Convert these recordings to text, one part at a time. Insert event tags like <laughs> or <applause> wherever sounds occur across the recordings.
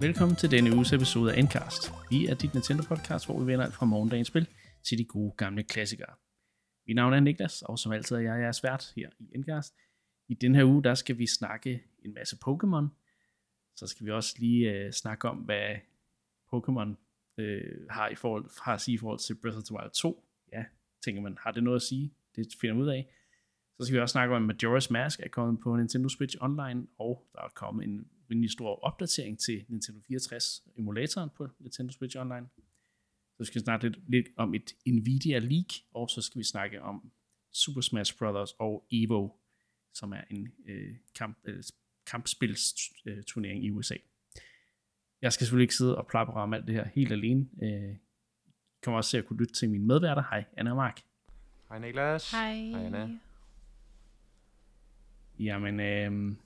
Velkommen til denne uges episode af Endcast. Vi er dit Nintendo-podcast, hvor vi vender alt fra morgendagens spil til de gode gamle klassikere. Mit navn er Niklas, og som altid er jeg jeres vært her i Endcast. I den her uge, der skal vi snakke en masse Pokémon. Så skal vi også lige øh, snakke om, hvad Pokémon øh, har, i forhold, har at sige i forhold til Breath of the Wild 2. Ja, tænker man, har det noget at sige? Det finder man ud af. Så skal vi også snakke om, at Majora's Mask er kommet på Nintendo Switch Online, og der er kommet en rimelig stor opdatering til Nintendo 64 emulatoren på Nintendo Switch Online. Så skal vi snakke lidt, lidt om et Nvidia Leak, og så skal vi snakke om Super Smash Bros. og Evo, som er en øh, kamp, øh, kampspilsturnering i USA. Jeg skal selvfølgelig ikke sidde og plapre om alt det her helt alene. Øh, kommer også til at kunne lytte til mine medværter. Hej, Anna og Mark. Hej Niklas. Hej. Hej Anna. Jamen, øh,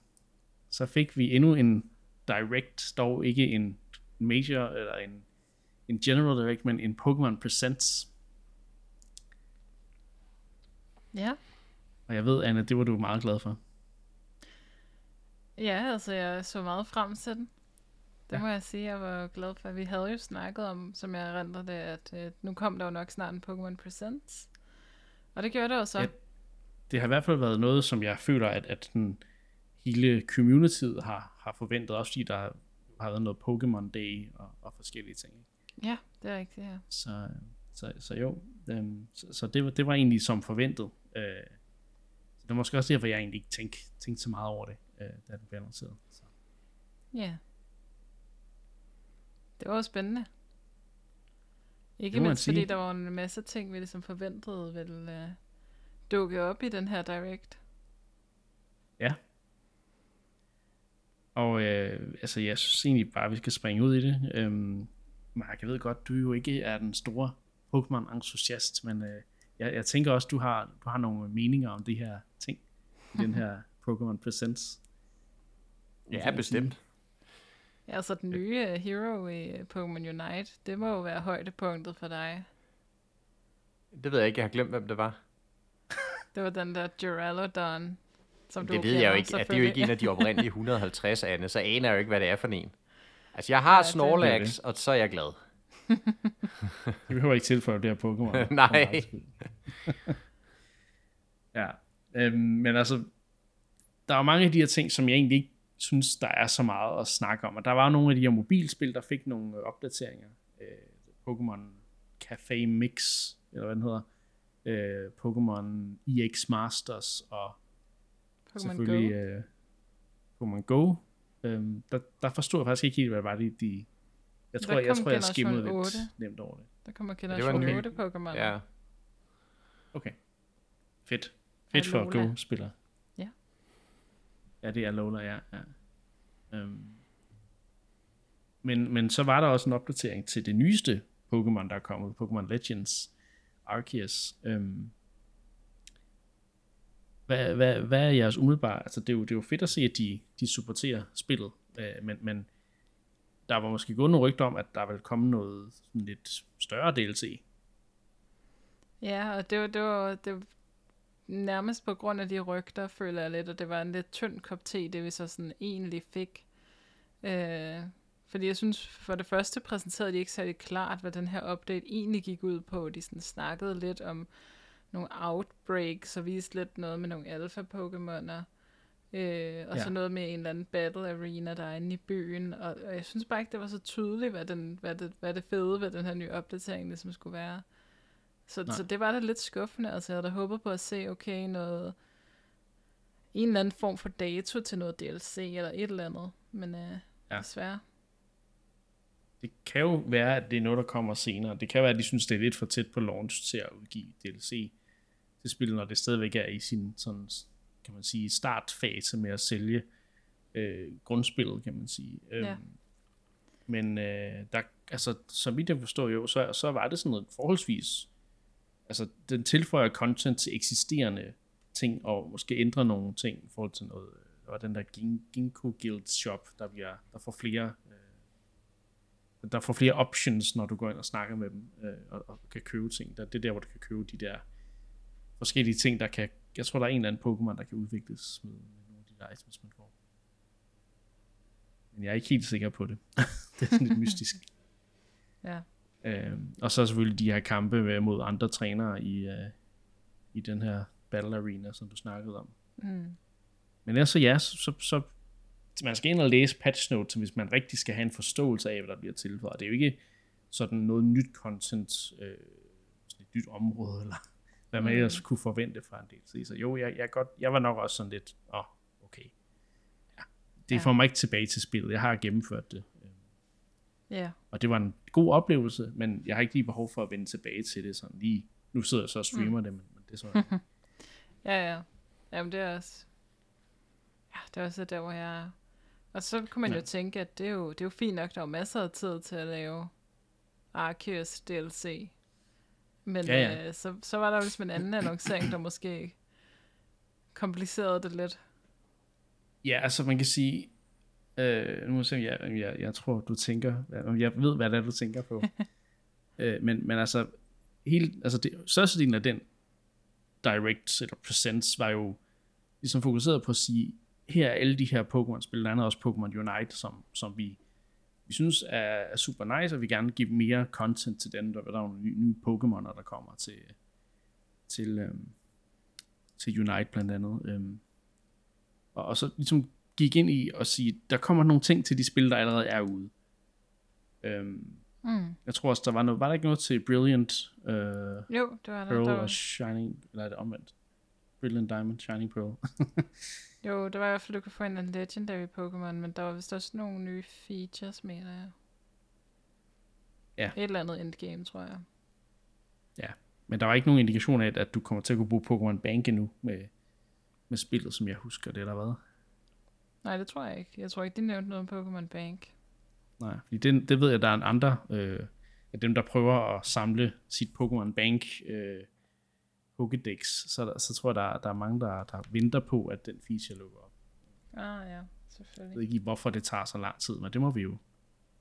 så fik vi endnu en direct, dog ikke en major eller en, en general direct, men en Pokémon Presents. Ja. Og jeg ved, Anna, det var du meget glad for. Ja, altså jeg så meget frem til den. Det Ja. må jeg sige, jeg var glad for. Vi havde jo snakket om, som jeg erindrer det, at øh, nu kom der jo nok snart en Pokémon Presents. Og det gjorde det jo så. Ja. Det har i hvert fald været noget, som jeg føler, at, at den hele communityet har, har forventet, også fordi der har været noget Pokémon Day og, og forskellige ting. Ja, det er rigtigt, ja. Så, så, så jo, øhm, så, så det, var, det var egentlig som forventet. Øh, det var måske også derfor, jeg egentlig ikke tænkte, tænkte så meget over det, øh, da den blev annonceret. Så. Ja. Det var jo spændende. Ikke mindst fordi der var en masse ting, vi ligesom forventede ville øh, dukke op i den her Direct. Og øh, altså, jeg synes egentlig bare, at vi skal springe ud i det. Øhm, Mark, jeg ved godt, du jo ikke er den store Pokémon-entusiast, men øh, jeg, jeg tænker også, du har, du har nogle meninger om de her ting i den her <laughs> Pokémon Presents. Ja, bestemt. Ja, altså den nye øh, hero i øh, Pokémon Unite, det må jo være højdepunktet for dig. Det ved jeg ikke, jeg har glemt, hvem det var. Det var den der Duraludon, som du det ved jeg jo kender, ikke. At det er jo ikke en af de <laughs> oprindelige 150 Anne, så aner jeg jo ikke, hvad det er for en. Altså, jeg har det- Snorlax, og så er jeg glad. <laughs> Vi behøver ikke tilføje det her Pokémon. <laughs> Nej. Ja, øhm, men altså, der er mange af de her ting, som jeg egentlig ikke synes, der er så meget at snakke om. Og der var nogle af de her mobilspil, der fik nogle øh, opdateringer. Øh, Pokémon Café Mix, eller hvad den hedder. Øh, Pokémon EX Masters og Pokémon selvfølgelig Go. øh, Pokémon Go. Øhm, der, der forstod jeg faktisk ikke helt, hvad det var, de... de jeg tror, jeg, jeg, tror, jeg skimmede lidt 8. nemt over det. Der kommer det Generation en- 8 Pokémon. Ja. Okay. Fedt. Fedt for Alola. Go-spillere. Ja. Ja, det er Lola, ja. ja. Øhm. Men, men så var der også en opdatering til det nyeste Pokémon, der er kommet. Pokémon Legends Arceus. Øhm. Hvad, hvad, hvad er jeres umiddelbare? Altså, det er jo, det er jo fedt at se, at de, de supporterer spillet. Øh, men, men der var måske gået nogle rygter om, at der ville komme noget sådan lidt større DLC. Ja, og det var, det var, det var nærmest på grund af de rygter, føler jeg lidt, og det var en lidt tynd kop te, det vi så sådan egentlig fik. Øh, fordi jeg synes, for det første præsenterede de ikke særlig klart, hvad den her update egentlig gik ud på. De sådan snakkede lidt om nogle outbreaks, og viste lidt noget med nogle alpha-pokémoner. Øh, og Ja. så noget med en eller anden battle arena, der er inde i byen. Og, og jeg synes bare ikke, det var så tydeligt, hvad, den, hvad, det, hvad det fede ved den her nye opdatering ligesom skulle være. Så, Nej. så det var da lidt skuffende. Altså, jeg havde da håbet på at se, okay, noget... En eller anden form for dato til noget DLC eller et eller andet. Men øh, ja. desværre. det kan jo være, at det er noget, der kommer senere. Det kan være, at de synes, det er lidt for tæt på launch til at udgive DLC til spillet, når det stadigvæk er i sin sådan, kan man sige, startfase med at sælge øh, grundspillet, kan man sige. Øhm, Ja. Men øh, der, altså, så vidt jeg forstår jo, så, så var det sådan noget forholdsvis, altså den tilføjer content til eksisterende ting, og måske ændrer nogle ting i forhold til noget, der var den der Gin- Ginkgo Guild shop, der, bliver, der får flere øh, der får flere options, når du går ind og snakker med dem, øh, og, og kan købe ting. Der, det er der, hvor du kan købe de der forskellige ting, der kan, jeg tror, der er en eller anden Pokémon, der kan udvikles med, med nogle af de der items, man får. Men jeg er ikke helt sikker på det. <laughs> det er sådan lidt mystisk. <laughs> Ja. Øh, og så selvfølgelig de her kampe med, mod andre trænere i, øh, i den her Battle Arena, som du snakkede om. Mm. Men ellers så ja, så, så, så man skal ind og læse patch notes, hvis man rigtig skal have en forståelse af, hvad der bliver tilføjet. Det er jo ikke sådan noget nyt content, øh, sådan et nyt område, eller hvad man Mm. ellers kunne forvente fra en del. Så jo, jeg, jeg, godt, jeg var nok også sådan lidt, åh, oh, okay. Ja. Det Ja. får mig ikke tilbage til spillet. Jeg har gennemført det. Øh, Ja. Og det var en god oplevelse, men jeg har ikke lige behov for at vende tilbage til det sådan lige. Nu sidder jeg så og streamer mm. det, men, men det er så... <laughs> Ja, ja. Jamen, det er også... Ja, det er også der, hvor jeg. Og så kunne man ja. Jo tænke, at det er jo, det er jo fint nok, der er masser af tid til at lave Arceus DLC. Men Ja, ja. Øh, så, så var der jo ligesom en anden annoncering, der måske komplicerede det lidt. Ja, altså man kan sige, øh, nu må jeg se, jeg, jeg, jeg tror, du tænker, jeg ved, hvad det er, du tænker på. <laughs> øh, men, men altså, hele, altså det, størstedelen af den direct eller presents var jo ligesom fokuseret på at sige, her er alle de her Pokémon-spil, blandt andet også Pokémon Unite, som, som vi, vi synes er, er super nice, og vi gerne give mere content til den, der, der er nogle nye, nye Pokémoner, der kommer til, til, øhm, til Unite blandt andet. Øhm, og, og så ligesom gik ind i at sige, der kommer nogle ting til de spil, der allerede er ude. Øhm, Mm. jeg tror også, der var noget, var der ikke noget til Brilliant øh, Jo, det var der. Pearl der og var, Shining, eller er det omvendt? Brilliant Diamond, Shining Pearl. <laughs> jo, det var i hvert fald, du kunne få en Legendary Pokémon, men der var vist også nogle nye features, mener jeg. Ja. Et eller andet endgame, tror jeg. Men der var ikke nogen indikation af, at du kommer til at kunne bruge Pokémon Bank endnu med, med spillet, som jeg husker det, eller hvad? Nej, det tror jeg ikke. Jeg tror ikke, de nævnte noget om Pokémon Bank. Nej, fordi det, det ved jeg, der er en andre øh, af dem, der prøver at samle sit Pokémon Bank øh, Pokédex, så, så tror jeg, der, der er mange, der, der venter på, at den feature lukker op. Ah ja, Jeg selvfølgelig. ved ikke, hvorfor det tager så lang tid, men det må vi jo,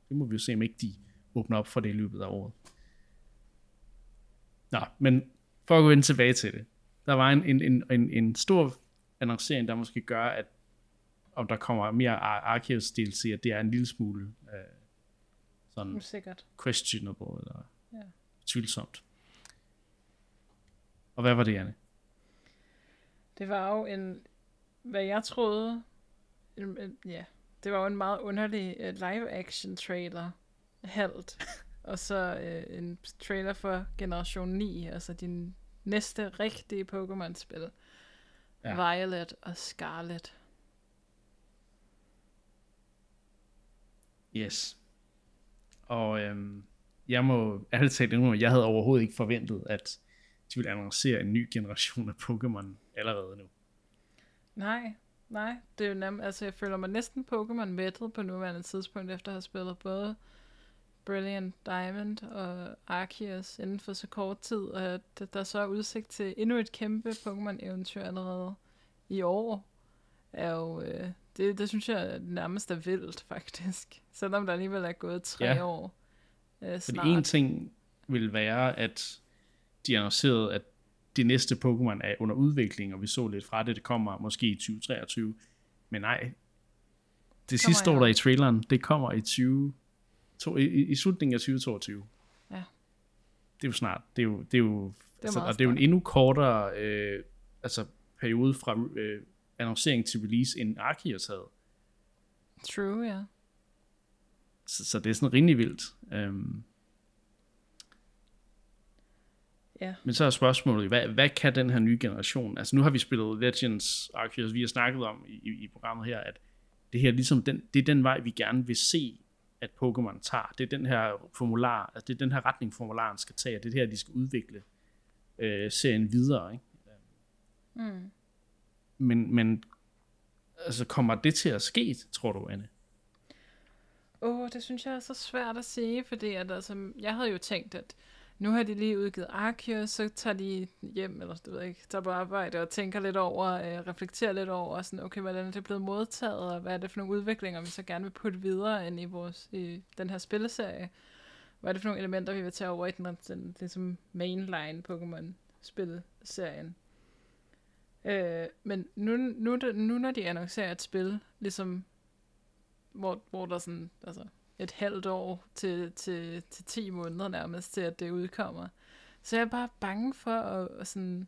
det må vi jo se, om ikke de åbner op for det i løbet af året. Nå, men for at gå ind tilbage til det. Der var en, en, en, en, en stor annoncering, der måske gør, at om der kommer mere Ar- Arceus DLC, at det er en lille smule øh, sådan Usikkert. questionable eller Ja. tvivlsomt. Og hvad var det, Janne? Det var jo en, hvad jeg troede, en, en, ja, det var jo en meget underlig uh, live-action trailer, halvt, <laughs> og så uh, en trailer for Generation 9, altså din næste rigtige Pokémon-spil. Ja. Violet og Scarlet. Yes. Og øhm, jeg må ærligt talt indrømme, jeg havde overhovedet ikke forventet, at de ville annoncere en ny generation af Pokémon allerede nu. Nej, nej, det er jo nærmest, altså jeg føler mig næsten Pokémon mættet på nuværende tidspunkt, efter at have spillet både Brilliant Diamond og Arceus inden for så kort tid, og at der så er udsigt til endnu et kæmpe Pokémon-eventyr allerede i år, er jo, øh, det, det synes jeg nærmest er vildt, faktisk. Selvom der alligevel er gået tre Ja. år øh, Fordi snart. en ting vil være, at de annoncerede, at det næste Pokémon er under udvikling, og vi så lidt fra det, det kommer måske i 2023. Men nej, det Kommer sidste står der i traileren, det kommer i 20, to, i, i, slutningen af 2022. Ja. Det er jo snart. Det er jo, det er jo, det er altså, og det er jo en endnu kortere øh, altså, periode fra øh, annoncering til release, end Arceus havde. True, ja. Så, så det er sådan rimelig vildt. Øhm, Ja. Men så er spørgsmålet, hvad, hvad kan den her nye generation? Altså nu har vi spillet Legends Arceus, vi har snakket om i, i, programmet her, at det her ligesom den, det er den vej, vi gerne vil se, at Pokémon tager. Det er den her formular, altså det er den her retning, formularen skal tage, og det er det her, de skal udvikle øh, serien videre. Ikke? Mm. Men, men altså, kommer det til at ske, tror du, Anne? Åh, oh, det synes jeg er så svært at sige, fordi at, altså, jeg havde jo tænkt, at nu har de lige udgivet Arceus, så tager de hjem, eller det ved jeg ikke, tager på arbejde og tænker lidt over, øh, reflekterer lidt over, sådan, okay, hvordan er det blevet modtaget, og hvad er det for nogle udviklinger, vi så gerne vil putte videre ind i, vores, i den her spilleserie. Hvad er det for nogle elementer, vi vil tage over i den, den ligesom mainline Pokémon-spilserien. Øh, men nu, nu, nu, når de annoncerer et spil, ligesom hvor, hvor der sådan, altså et halvt år til, til, til 10 måneder nærmest til, at det udkommer. Så jeg er bare bange for, at, at sådan,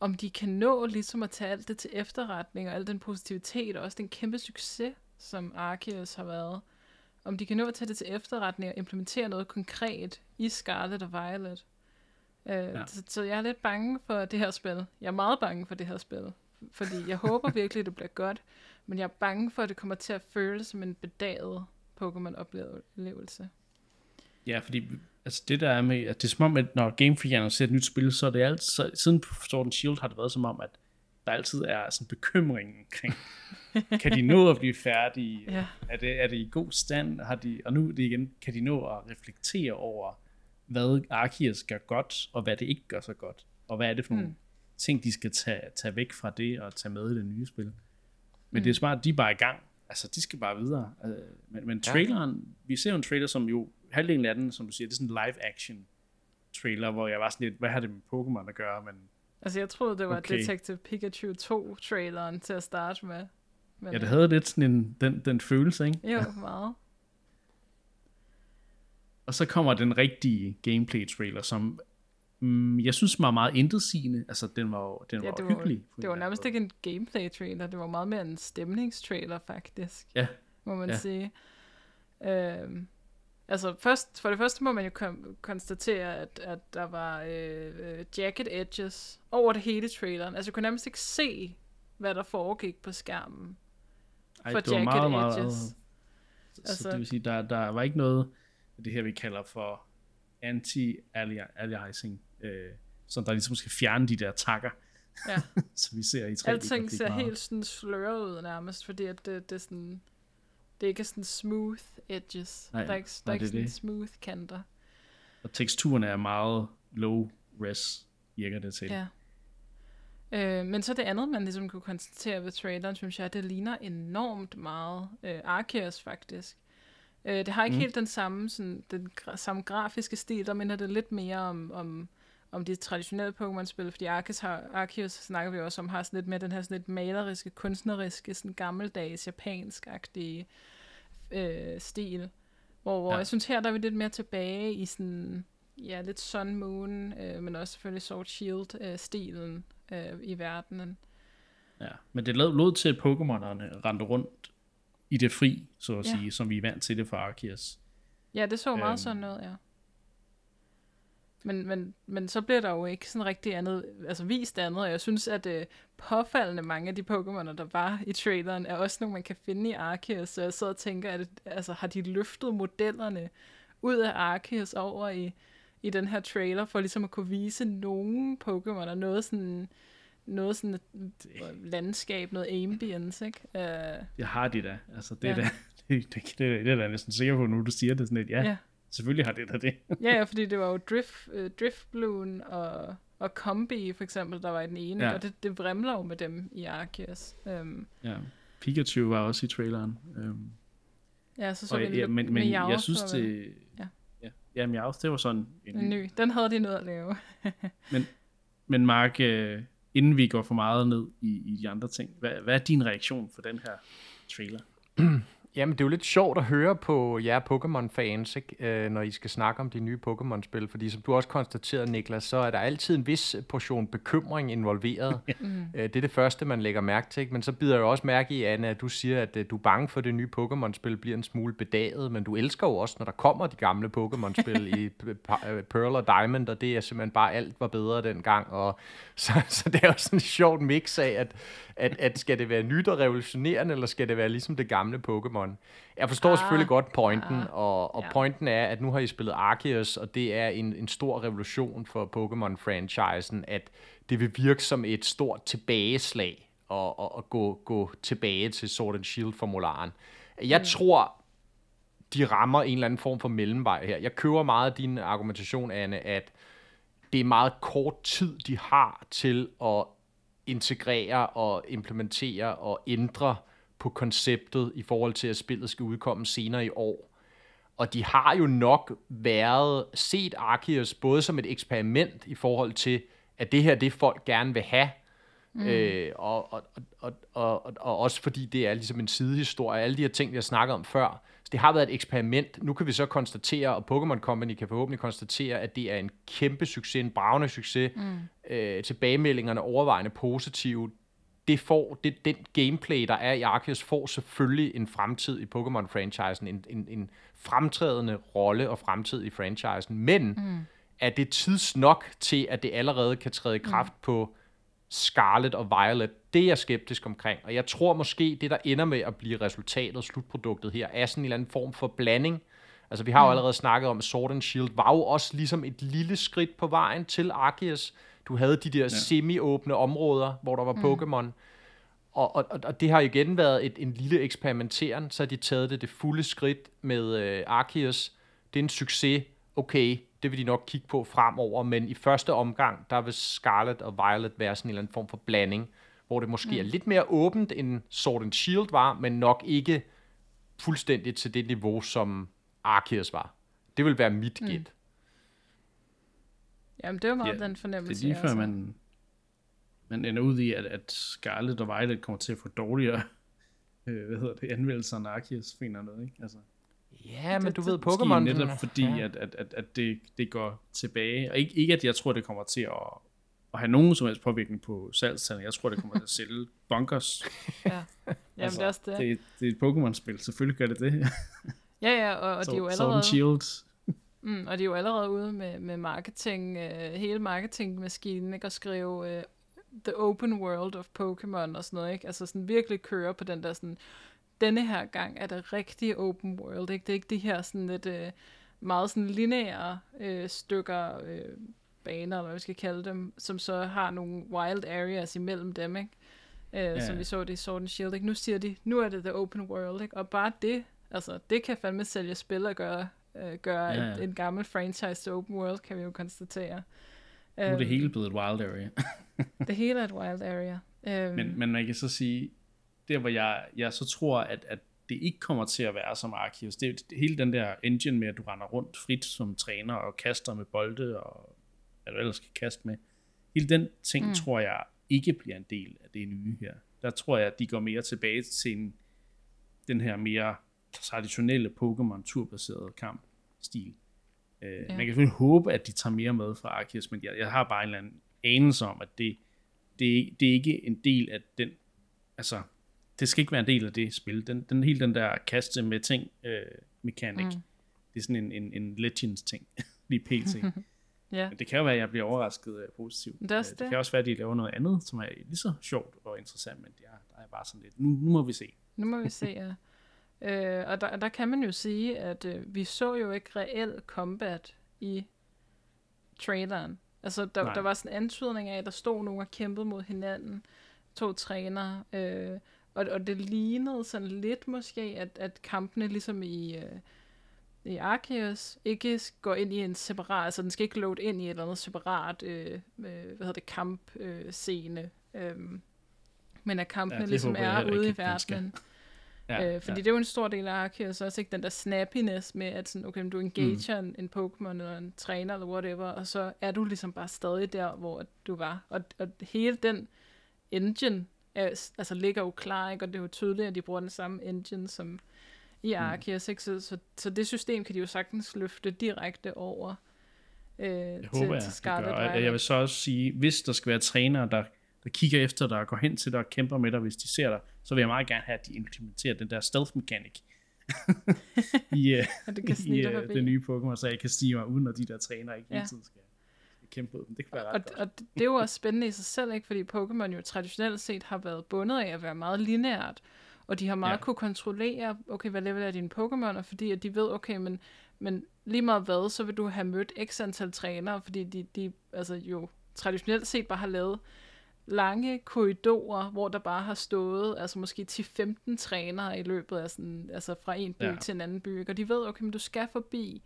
om de kan nå ligesom at tage alt det til efterretning, og al den positivitet, og også den kæmpe succes, som Arceus har været, om de kan nå at tage det til efterretning og implementere noget konkret i Scarlet og Violet. Uh, ja. så, så jeg er lidt bange for det her spil. Jeg er meget bange for det her spil. Fordi jeg håber <laughs> virkelig, det bliver godt, men jeg er bange for, at det kommer til at føles som en bedaget Pokémon-oplevelse. Ja, fordi altså det der er med, at det er som om, at når Game Freak annoncerer et nyt spil, så er det altid, så, siden Sword and Shield har det været som om, at der altid er sådan bekymring omkring, <laughs> kan de nå at blive færdige? Ja. Er, det, er det i god stand? Har de, og nu det igen, kan de nå at reflektere over, hvad Arceus gør godt, og hvad det ikke gør så godt? Og hvad er det for nogle mm. ting, de skal tage, tage væk fra det, og tage med i det nye spil? Men mm. det er smart, de er bare i gang. Altså, de skal bare videre. Altså, men, men traileren, ja. vi ser jo en trailer, som jo, halvdelen af den, som du siger, det er sådan en live action trailer, hvor jeg var sådan lidt, hvad har det med Pokémon at gøre? Men, altså, jeg troede, det var okay. Detective Pikachu 2-traileren til at starte med. Men, ja, det havde lidt sådan en, den, den følelse, ikke? Jo, meget. Og så kommer den rigtige gameplay-trailer, som mm, jeg synes var meget intetsigende. Altså, den var, den ja, var det var, hyggelig. Det var nærmest ikke en gameplay-trailer, det var meget mere en stemningstrailer, faktisk. Ja. Må man Ja. sige. Øhm, altså, først, for det første må man jo kon- konstatere, at, at der var øh, øh, jacket edges over det hele traileren. Altså, jeg kunne nærmest ikke se, hvad der foregik på skærmen. Ej, for det var jacket meget, edges. Så, Altså- så det vil sige, der, der var ikke noget af det her, vi kalder for anti-aliasing, øh, som der ligesom skal fjerne de der takker, Ja. <laughs> som vi ser i 3D. Alting ser helt sådan sløret ud nærmest, fordi at det, det er sådan... Det er ikke sådan smooth edges. Nej, der er ikke, der nej, er ikke sådan det. smooth kanter. Og teksturen er meget low res, virker det til. Ja. Øh, men så det andet, man ligesom kunne konstatere ved traileren, synes jeg, det ligner enormt meget øh, Arceus faktisk. Øh, det har ikke mm. helt den samme, sådan, den gra- samme grafiske stil, der minder det lidt mere om, om, om de traditionelle Pokémon-spil, fordi Arceus, har, Arceus snakker vi også om, har sådan lidt mere den her sådan lidt maleriske, kunstneriske, sådan gammeldags, japansk-agtige øh, stil. Hvor, hvor Ja. jeg synes her, der er vi lidt mere tilbage i sådan, ja, lidt Sun Moon, øh, men også selvfølgelig Sword Shield-stilen øh, i verdenen. Ja. Men det lød til, at Pokémonerne rendte rundt i det fri, så at Ja. sige, som vi er vant til det fra Arceus. Ja, det så meget øhm. sådan noget, ja. Men, men, men så bliver der jo ikke sådan rigtig andet, altså vist andet, og jeg synes, at øh, påfaldende mange af de Pokémoner, der var i traileren, er også nogle, man kan finde i Arceus, så jeg sidder og tænker, at altså, har de løftet modellerne ud af Arceus over i, i den her trailer, for ligesom at kunne vise nogle Pokémoner, noget sådan, noget sådan et landskab, noget ambience, ikke? Uh, Jeg har de da. Altså, det, er Ja. da, <laughs> det, det, det, det er da næsten sikker på, nu du siger det sådan lidt. Ja, Ja. Selvfølgelig har det da det. <laughs> Ja, ja, fordi det var jo Drift, øh, Driftbloom og, og Combi for eksempel, der var i den ene, Ja. og det, det vrimler jo med dem i Arceus. Um, ja. Pikachu var også i traileren. Øhm, ja, så så og, vi ja, men, men Meowth jeg synes, det... Ja. Ja, ja Meowth, det var sådan en, En ny. Den havde de noget at lave. <laughs> Men Mark, øh, inden vi går for meget ned i, i de andre ting, hvad, hvad er din reaktion for den her trailer? <clears throat> Jamen, det er jo lidt sjovt at høre på jer Pokémon-fans, ikke? Øh, når I skal snakke om de nye Pokémon-spil, fordi som du også konstaterede, Niklas, så er der altid en vis portion bekymring involveret. <laughs> Mm. Øh, det er det første, man lægger mærke til, ikke? men så bider jeg jo også mærke i, Anne, at du siger, at øh, du er bange for, at det nye Pokémon-spil bliver en smule bedaget, men du elsker jo også, når der kommer de gamle Pokémon-spil <laughs> i P- P- øh, Pearl og Diamond, og det er simpelthen bare alt var bedre dengang, og <laughs> så, så det er jo sådan et sjovt mix af, at, at, at skal det være nyt og revolutionerende, eller skal det være ligesom det gamle Pokémon? Jeg forstår Ah, selvfølgelig godt pointen, ah, og, og ja. pointen er, at nu har I spillet Arceus, og det er en, en stor revolution for Pokémon-franchisen, at det vil virke som et stort tilbageslag og, og, og gå, gå tilbage til Sword and Shield-formularen. Jeg mm. tror, de rammer en eller anden form for mellemvej her. Jeg køber meget din argumentation, Anne, at det er meget kort tid, de har til at integrere og implementere og ændre på konceptet i forhold til, at spillet skal udkomme senere i år. Og de har jo nok været set Arceus både som et eksperiment i forhold til, at det her det folk gerne vil have, Mm. Øh, og, og, og, og, og, og også fordi det er ligesom en sidehistorie. Alle de her ting, vi har snakket om før, det har været et eksperiment. Nu kan vi så konstatere, og Pokémon Company kan forhåbentlig konstatere, at det er en kæmpe succes, en bravende succes. Mm. Øh, tilbagemeldingerne overvejende positive. Det får, det, den gameplay, der er i Arceus, får selvfølgelig en fremtid i Pokémon-franchisen, en, en, en fremtrædende rolle og fremtid i franchisen. Men mm. er det tids nok til, at det allerede kan træde i kraft mm. på Scarlet og Violet, det er jeg skeptisk omkring. Og jeg tror måske, det der ender med at blive resultatet, slutproduktet her, er sådan en eller anden form for blanding. Altså vi har jo mm. allerede snakket om, at Sword and Shield var jo også ligesom et lille skridt på vejen til Arceus. Du havde de der ja. semi-åbne områder, hvor der var mm. Pokémon. Og, og, og det har igen været et, en lille eksperimenteren, så har de taget det det fulde skridt med øh, Arceus. Det er en succes. Okay, det vil de nok kigge på fremover, men i første omgang, der vil Scarlet og Violet være sådan en eller anden form for blanding, hvor det måske mm. er lidt mere åbent, end Sword and Shield var, men nok ikke fuldstændig til det niveau, som Arceus var. Det vil være mit mm. gæt. Jamen, det var meget ja, den fornemmelse. Det er lige før, man, man ender ud i, at, at Scarlet og Violet kommer til at få dårligere <laughs> øh, hvad hedder det, anvendelser af Arceus, finder noget, ikke? Altså. Ja, men du ved, Pokémon... netop fordi, ja. at, at, at, at det, det går tilbage. Og ikke, ikke, at jeg tror, det kommer til at, at have nogen som helst påvirkning på salgstallene. Jeg tror, det kommer til at sælge bunkers. <laughs> ja, Jamen, altså, det er også det. Det, det er et Pokémon-spil, selvfølgelig gør det det. <laughs> ja, ja, og, og så, de er jo allerede... Shield. Mm, og de er jo allerede ude med, med marketing, uh, hele marketingmaskinen, ikke? at skrive uh, The Open World of Pokémon og sådan noget, ikke? Altså sådan virkelig køre på den der sådan denne her gang er det rigtig open world, ikke? Det er ikke de her sådan lidt øh, meget sådan lineære øh, stykker øh, baner, eller hvad vi skal kalde dem, som så har nogle wild areas imellem dem, ikke? Øh, ja. Som vi så det i Sword and Shield, ikke? Nu siger de, nu er det the open world, ikke? Og bare det, altså, det kan fandme sælge spil og gøre, øh, gøre ja. En, en gammel franchise til open world, kan vi jo konstatere. Nu er det øhm, hele blevet et wild area. <laughs> det hele er et wild area. Um, men, men man kan så sige, der hvor jeg, jeg så tror, at, at det ikke kommer til at være som Arceus. Det er hele den der engine med, at du render rundt frit som træner og kaster med bolde og hvad du ellers kan kaste med. Hele den ting mm. tror jeg ikke bliver en del af det nye her. Der tror jeg, at de går mere tilbage til en, den her mere traditionelle Pokémon turbaserede kamp-stil. Øh, ja. Man kan selvfølgelig håbe, at de tager mere med fra Arceus, men jeg, jeg har bare en eller anden anelse om, at det, det, det er ikke en del af den, altså det skal ikke være en del af det spil. Den, den hele den der kaste med ting øh, mekanik, mm. det er sådan en, en, en Legends ting, <laughs> lige pt. <laughs> ja. Men det kan jo være, at jeg bliver overrasket uh, positivt. Det, det. det kan også være, at de laver noget andet, som er lige så sjovt og interessant, men ja, der er bare sådan lidt, nu, nu må vi se. Nu må vi se, ja. <laughs> Øh, og der, der kan man jo sige, at øh, vi så jo ikke reel combat i traileren. Altså, der, der var sådan en antydning af, at der stod nogen og kæmpede mod hinanden, to trænere, øh, og, og det lignede sådan lidt måske, at, at kampene ligesom i, øh, i Arceus ikke går ind i en separat, altså den skal ikke load ind i et eller andet separat, øh, øh, hvad hedder det, kampscene. Øh, men at kampene ja, ligesom er ude i verdenen. Ja, øh, fordi ja. det er jo en stor del af Arceus, også ikke den der snappiness med, at sådan, okay, du engager mm. en, en Pokémon eller en træner eller whatever, og så er du ligesom bare stadig der, hvor du var. Og, og hele den engine altså ligger jo klar, ikke? og det er jo tydeligt, at de bruger den samme engine som i mm. Arceus, ikke? Så, så, så det system kan de jo sagtens løfte direkte over øh, jeg til, håber, til Scarlet jeg, jeg vil så også sige, hvis der skal være trænere, der, der kigger efter dig og går hen til dig og kæmper med dig, hvis de ser dig, så vil jeg meget gerne have, at de implementerer den der stealth mechanic <laughs> i, uh, det kan i uh, det nye Pokémon, så jeg kan stige mig uden, når de der trænere ikke ja. hele tiden skal kæmpe mod dem. Det kan være ret og, godt. og det er jo også spændende i sig selv, ikke? fordi Pokémon jo traditionelt set har været bundet af at være meget lineært, og de har meget ja. kunne kontrollere, okay, hvad level er dine Pokémon, fordi at de ved, okay, men, men lige meget hvad, så vil du have mødt x antal trænere, fordi de, de altså jo traditionelt set bare har lavet lange korridorer, hvor der bare har stået, altså måske 10-15 trænere i løbet af sådan, altså fra en by ja. til en anden by, og de ved, okay, men du skal forbi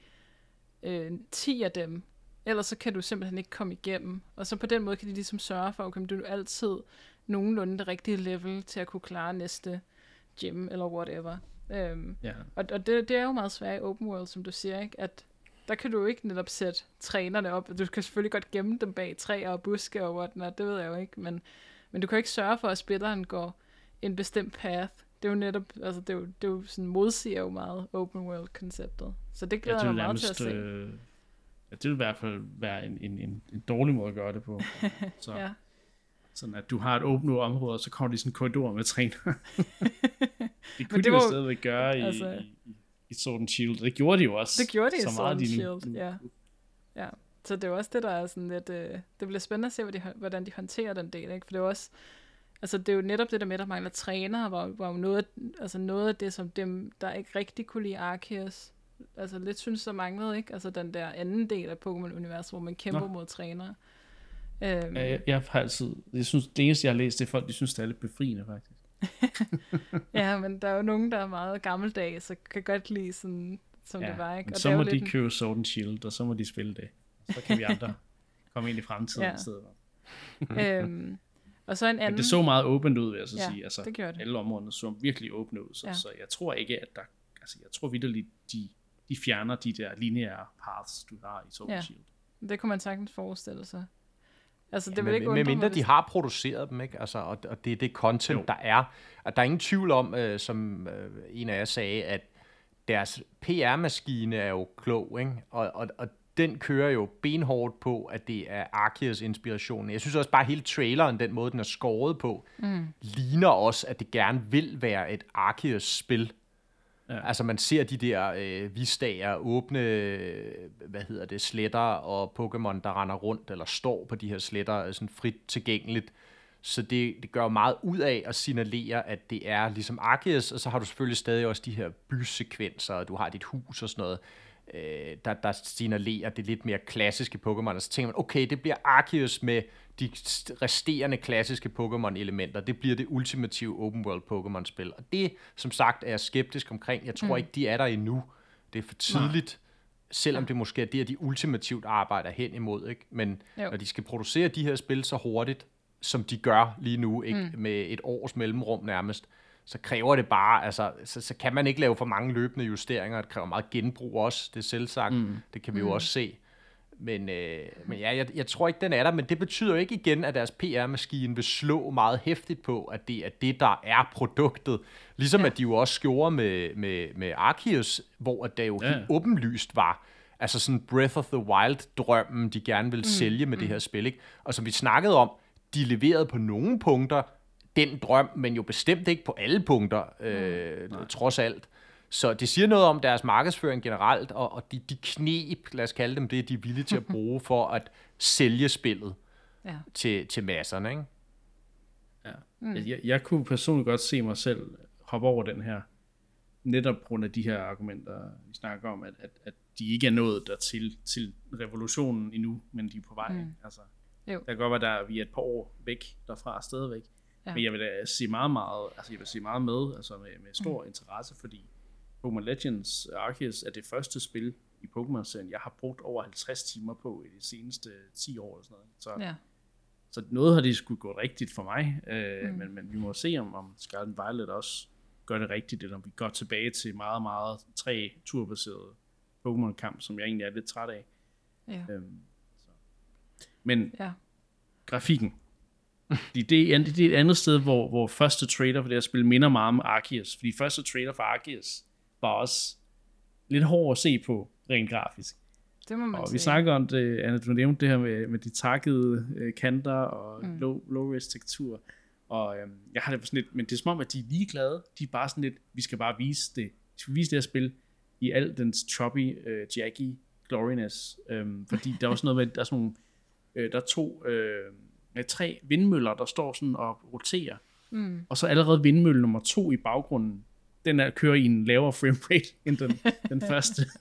øh, 10 af dem, Ellers så kan du simpelthen ikke komme igennem. Og så på den måde kan de ligesom sørge for, at du er altid nogenlunde det rigtige level til at kunne klare næste gym eller whatever. Um, ja. Og, og det, det er jo meget svært i open world, som du siger, ikke? at der kan du jo ikke netop sætte trænerne op. Du kan selvfølgelig godt gemme dem bag træer og buske og whatnot, det ved jeg jo ikke, men, Men du kan ikke sørge for, at spilleren går en bestemt path. Det er jo netop, altså det er jo, det er jo sådan, modsiger jo meget open world-konceptet. Så det glæder jeg mig meget til at se. øh, ja, det vil i hvert fald være en, en, en, en dårlig måde at gøre det på. <laughs> Så, Ja. Sådan at du har et åbent område, og så kommer de sådan en korridor med træner. <laughs> det kunne det de jo var jo- stadigvæk gøre i, altså- i, i, i Sword and Shield. Det gjorde de jo også. Det gjorde de i Sword and Shield, nu- ja. Ja, så det er også det, der er sådan lidt... Øh, det bliver spændende at se, hvad de, hvordan de håndterer den del, ikke? For det er også... Altså, det er jo netop det der med, at der mangler trænere, var, var jo noget, altså noget af det, som dem, der ikke rigtig kunne lide Arceus, altså lidt synes, der manglede, ikke? Altså den der anden del af Pokémon-universet, hvor man kæmper Nå. mod trænere. Øhm, Ja, jeg, jeg har altid, jeg synes, det eneste, jeg har læst, det er folk, de synes, det er lidt befriende, faktisk. <laughs> ja, men der er jo nogen, der er meget gammeldags, og kan godt lide sådan, som Ja, det var, ikke? Og så er må de lidt købe Sword and Shield, og så må de spille det. Så kan vi andre <laughs> komme ind i fremtiden Ja. i stedet. øhm, og så en anden... Men det så meget åbent ud, vil jeg så Ja, sige. Altså, det gjorde det. Alle områderne så virkelig åbne ud, så, ja. så jeg tror ikke, at der... Altså, jeg tror vidderligt, de, de fjerner de der lineære paths, du har i Sword Ja. Shield. Det kunne man sagtens forestille sig. Altså, det Ja, vil ikke med undre mindre de har produceret dem, ikke? Altså, og, og det er det content, Jo. der er. At der er ingen tvivl om, øh, som øh, en af jer sagde, at deres PR-maskine er jo klog, ikke? Og, og, og den kører jo benhårdt på, at det er Arceus inspiration. Jeg synes også bare, at hele traileren, den måde, den er skåret på, mm. ligner også, at det gerne vil være et Arceus-spil. Ja. Altså man ser de der øh, visdager, åbne, hvad hedder det, sletter og Pokémon, der render rundt eller står på de her sletter, øh, sådan frit tilgængeligt. Så det, det gør meget ud af at signalere, at det er ligesom Arceus, og så har du selvfølgelig stadig også de her bysekvenser, og du har dit hus og sådan noget, øh, der, der signalerer det lidt mere klassiske Pokémon, og så tænker man, okay, det bliver Arceus med de resterende klassiske Pokémon-elementer. Det bliver det ultimative open world Pokémon-spil. Og det, som sagt, er jeg skeptisk omkring. Jeg tror mm. ikke, de er der endnu. Det er for tidligt, selvom det måske er det, de ultimativt arbejder hen imod. Ikke? Men Jo. når de skal producere de her spil så hurtigt, som de gør lige nu, ikke? Mm. med et års mellemrum nærmest, så kræver det bare, altså, så, så kan man ikke lave for mange løbende justeringer. Det kræver meget genbrug også, det er selvsagt. Mm. Det kan vi jo også se. Men, øh, men ja, jeg, jeg tror ikke, den er der, men det betyder jo ikke igen, at deres PR-maskine vil slå meget hæftigt på, at det er det, der er produktet. Ligesom ja. At de jo også gjorde med, med, med Arceus, hvor det jo ja. helt åbenlyst var, altså sådan Breath of the Wild-drømmen, de gerne ville mm, sælge med mm. det her spil. Ikke? Og som vi snakkede om, de leverede på nogle punkter den drøm, men jo bestemt ikke på alle punkter, øh, trods alt. Så det siger noget om deres markedsføring generelt, og, og de, de knep, lad os kalde dem det, de er villige til at <laughs> bruge for at sælge spillet Ja. til, til masserne. Ikke? Ja. Mm. Jeg, jeg kunne personligt godt se mig selv hoppe over den her, netop på grund af de her argumenter, vi snakker om, at, at, at de ikke er nået der til, til revolutionen endnu, men de er på vej. Mm. Altså, Jo. Det kan godt være, der vi er et par år væk derfra stadigvæk. Ja. Men jeg vil da se meget, meget, altså jeg vil se meget med, altså med, med stor mm. interesse, fordi Pokémon Legends Arceus er det første spil i Pokémon-serien, jeg har brugt over 50 timer på i de seneste 10 år eller sådan noget. Så, Ja. så noget har de skulle gå rigtigt for mig, øh, mm. men, men vi må se, om, om Scarlet Violet også gør det rigtigt, eller om vi går tilbage til meget, meget tre turbaserede Pokémon-kamp, som jeg egentlig er lidt træt af. Ja. Øhm, så. Men ja. grafikken. Fordi det, er, det er et andet sted, hvor, hvor første trailer for det her spil minder meget om Arceus. Fordi første trailer for Arceus var også lidt hård at se på, rent grafisk. Det må man Og sige. vi snakker om det, Anna, du nævnte det her med, med de takkede øh, kanter og mm. low, low res tekstur. Og øhm, jeg har det sådan lidt, men det er som om, at de er ligeglade. De er bare sådan lidt, vi skal bare vise det. Vi skal vise det her spil i al dens choppy, øh, jaggy gloriness. Øhm, fordi der er også noget med, der er sådan nogle, øh, der er to, øh, med tre vindmøller, der står sådan og roterer. Mm. Og så allerede vindmølle nummer to i baggrunden, den er, kører i en lavere framerate <laughs> end den, den første. <laughs>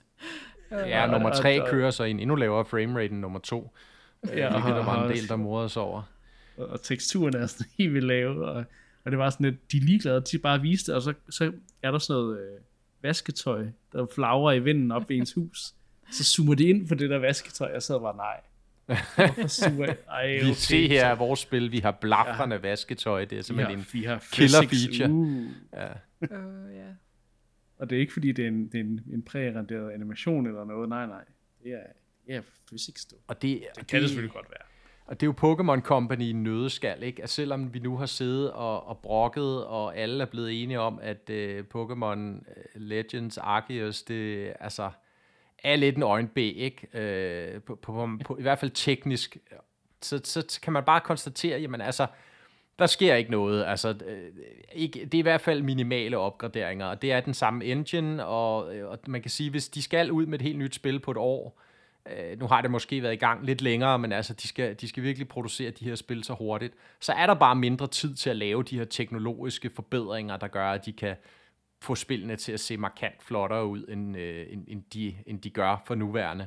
Ja, og- nummer og- tre og- kører så i en endnu lavere framerate end nummer to. Ja, Ja, hvilket der var og- en del, der morede sig over. og, og teksturen er sådan <laughs> helt vildt lave, og, og det var sådan lidt, de er ligeglade, de bare viste det, og så, så er der sådan noget øh, vasketøj, der flagrer i vinden op i ens hus. Så zoomer de ind på det der vasketøj, og jeg sad bare, nej. Ej, Vi se her er vores spil, vi har blafrende ja. vasketøj, det er vi simpelthen har, en... vi har killer physics, feature. Uh. Ja. Øh, ja. Og det er ikke fordi, det er en, det er en, en prærenderet animation eller noget, nej, nej. Det er, det er physics, du. Og det, Det kan det selvfølgelig godt være. og det er jo Pokémon Company i nødeskal, ikke? At selvom vi nu har siddet og, og brokket, og alle er blevet enige om, at uh, Pokémon Legends Arceus, det altså, er lidt en øjenbæ, ikke? Øh, på, på, på, I hvert fald teknisk. Så, så kan man bare konstatere, jamen altså, der sker ikke noget. Altså, øh, ikke, det er i hvert fald minimale opgraderinger, og det er den samme engine, og, øh, og man kan sige, hvis de skal ud med et helt nyt spil på et år, øh, nu har det måske været i gang lidt længere, men altså, de skal, de skal virkelig producere de her spil så hurtigt, så er der bare mindre tid til at lave de her teknologiske forbedringer, der gør, at de kan få spillene til at se markant flottere ud, end, øh, end, end, de, end de gør for nuværende.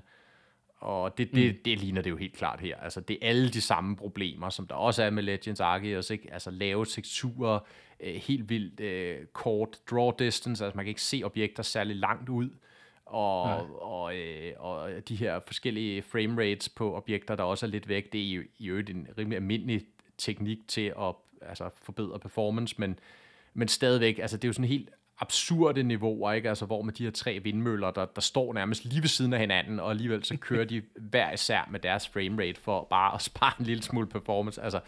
Og det, det, mm. det ligner det jo helt klart her. Altså, det er alle de samme problemer, som der også er med Legends Arceus. Ikke? Altså lave teksturer, øh, helt vildt øh, kort draw distance, altså man kan ikke se objekter særlig langt ud. Og, og, øh, og de her forskellige frame rates på objekter, der også er lidt væk, det er jo i øvrigt en rimelig almindelig teknik til at altså, forbedre performance, men, men stadigvæk, altså det er jo sådan helt absurde niveauer, ikke? Altså, hvor med de her tre vindmøller, der, der står nærmest lige ved siden af hinanden, og alligevel så kører de <laughs> hver især med deres framerate for bare at spare en lille smule performance. Altså,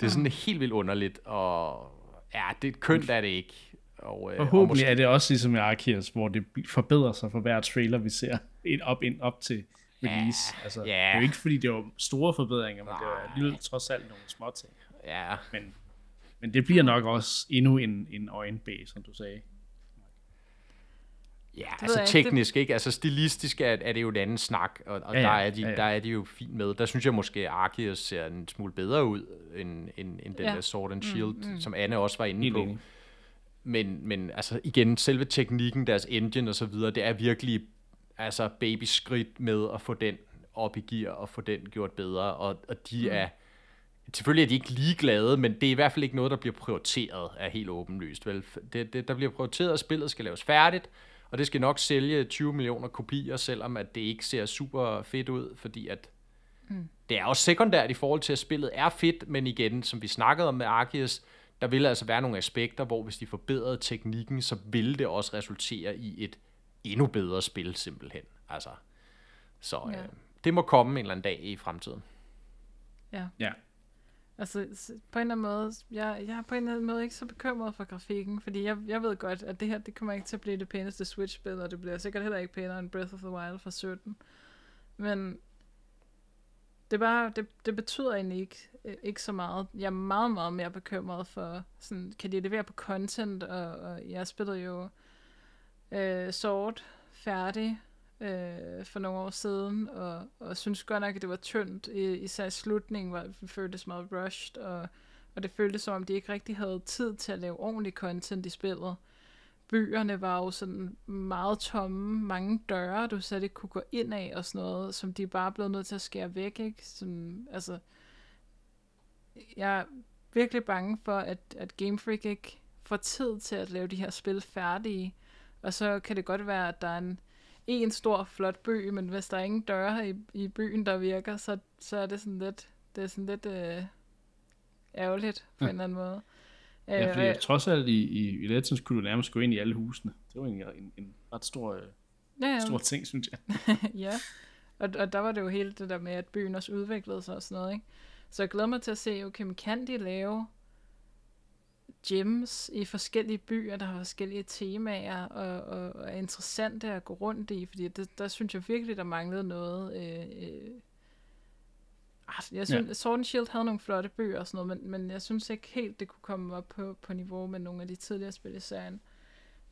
det er sådan mm. helt vildt underligt, og ja, det kønt er det ikke. Og, øh, Forhåbentlig og måske... er det også ligesom i Arceus, hvor det forbedrer sig for hver trailer, vi ser ind op, ind op til release. Ja, altså, ja. Det er jo ikke fordi, det var store forbedringer, men Nej. det var alligevel trods alt nogle små ting. Ja. Men, men det bliver nok også endnu en, en øjenbæ, som du sagde. Ja, det altså teknisk, ikke? Altså stilistisk er, er det jo et andet snak, og, og ja, ja, der, er de, ja, ja. der er de jo fint med. Der synes jeg måske, at Arceus ser en smule bedre ud, end, end, end den ja. der Sword and Shield, mm, mm. som Anne også var inde på. Men, men altså igen, selve teknikken, deres engine og så videre, det er virkelig altså baby skridt med at få den op i gear og få den gjort bedre, og, og de mm. er selvfølgelig er de ikke ligeglade, men det er i hvert fald ikke noget, der bliver prioriteret af helt åbenlyst. Vel? Det, det, der bliver prioriteret, at spillet skal laves færdigt, og det skal nok sælge 20 millioner kopier, selvom at det ikke ser super fedt ud, fordi at mm. det er også sekundært i forhold til, at spillet er fedt, men igen, som vi snakkede om med Arceus, der vil altså være nogle aspekter, hvor hvis de forbedrede teknikken, så vil det også resultere i et endnu bedre spil, simpelthen. Altså, så ja. øh, det må komme en eller anden dag i fremtiden. Ja. ja. Altså, på en eller anden måde, jeg, jeg er på en eller anden måde ikke så bekymret for grafikken, fordi jeg, jeg ved godt, at det her, det kommer ikke til at blive det pæneste Switch-spil, og det bliver sikkert heller ikke pænere end Breath of the Wild fra 17. Men det, er bare, det, det betyder egentlig ikke, øh, ikke så meget. Jeg er meget, meget mere bekymret for, sådan, kan de levere på content, og, og jeg spillede jo øh, Sword færdig, øh, for nogle år siden, og, og synes godt nok, at det var tyndt, især i slutningen, hvor det føltes meget rushed, og, og det føltes som om, de ikke rigtig havde tid til at lave ordentlig content i spillet. Byerne var jo sådan meget tomme, mange døre, du slet ikke kunne gå ind af og sådan noget, som de bare blev nødt til at skære væk, ikke? Som, altså, jeg er virkelig bange for, at, at Game Freak ikke får tid til at lave de her spil færdige, og så kan det godt være, at der er en, en stor, flot by, men hvis der er ingen døre i, i byen, der virker, så, så er det sådan lidt, det er sådan lidt øh, ærgerligt på ja. en eller anden måde. Ja, fordi øh, trods alt i, i, i Legends kunne du nærmest gå ind i alle husene. Det var egentlig en, en ret stor, øh, ja. stor ting, synes jeg. <laughs> ja, og, og der var det jo hele det der med, at byen også udviklede sig og sådan noget, ikke? Så jeg glæder mig til at se, okay, kan de lave gyms i forskellige byer, der har forskellige temaer og, og, og er interessante at gå rundt i, fordi det, der synes jeg virkelig, der manglede noget. Øh, øh. Altså, jeg synes, ja. Sword and Shield havde nogle flotte bøger og sådan noget, men, men jeg synes ikke helt, det kunne komme op på, på niveau med nogle af de tidligere spil i serien.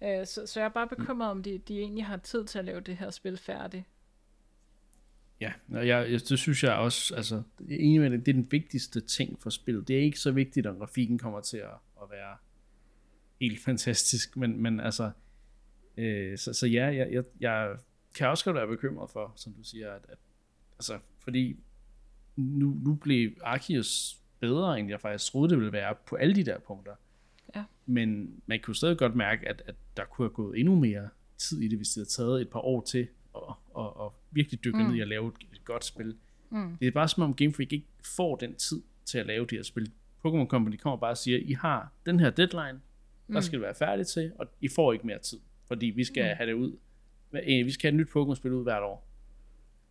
Øh, så, så jeg er bare bekymret, om de, de egentlig har tid til at lave det her spil færdigt. Ja, og jeg, jeg, det synes jeg også, altså, det er, det, det er den vigtigste ting for spillet. Det er ikke så vigtigt, at grafikken kommer til at at være helt fantastisk, men, men altså, øh, så, så ja, jeg, jeg, jeg kan også godt være bekymret for, som du siger, at, at altså, fordi nu, nu blev Arceus bedre, end jeg faktisk troede, det ville være på alle de der punkter. Ja. Men man kunne stadig godt mærke, at, at der kunne have gået endnu mere tid i det, hvis det havde taget et par år til at, at, at virkelig dykke mm. ned i at lave et, et godt spil. Mm. Det er bare som om Game Freak ikke får den tid til at lave de her spil. Pokémon Company kommer bare og siger, I har den her deadline, der mm. skal det være færdigt til, og I får ikke mere tid, fordi vi skal mm. have det ud. Vi skal have et nyt Pokémon-spil ud hvert år.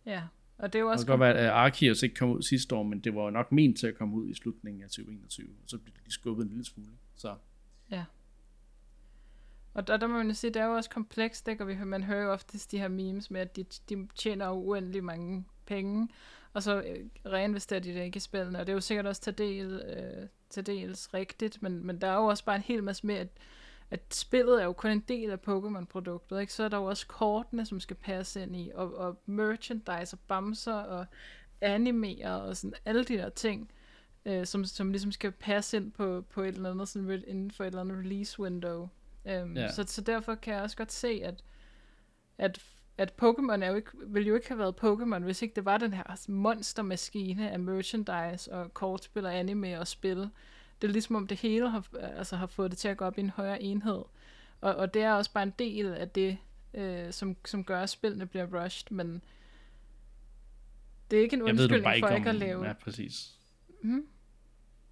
Ja. Og det er jo Det også kan godt være, at Arceus ikke kom ud sidste år, men det var jo nok ment til at komme ud i slutningen af 2021, og så blev de skubbet en lille smule. Så Og der, der må man jo sige, det er jo også komplekst, ikke? og vi, man hører jo oftest de her memes med, at de, de tjener uendelig mange penge, og så øh, reinvesterer de det ikke i spillene, og det er jo sikkert også til, del, øh, til dels rigtigt, men, men der er jo også bare en hel masse mere, at, at spillet er jo kun en del af Pokémon-produktet, ikke? så er der jo også kortene, som skal passe ind i, og, og merchandise og bamser og animer og sådan alle de der ting, øh, som, som ligesom skal passe ind på, på et eller andet, sådan, inden for et eller andet release window. Um, Ja. ja. så, så derfor kan jeg også godt se, at, at, at Pokémon er jo ikke, ville jo ikke have været Pokémon, hvis ikke det var den her monstermaskine af merchandise og kortspil og anime og spil. Det er ligesom om det hele har, altså, har fået det til at gå op i en højere enhed. Og, og det er også bare en del af det, øh, som, som gør, at spillene bliver rushed, men det er ikke en jeg ved undskyldning bare ikke for om... ikke at lave... Ja, præcis. Mm.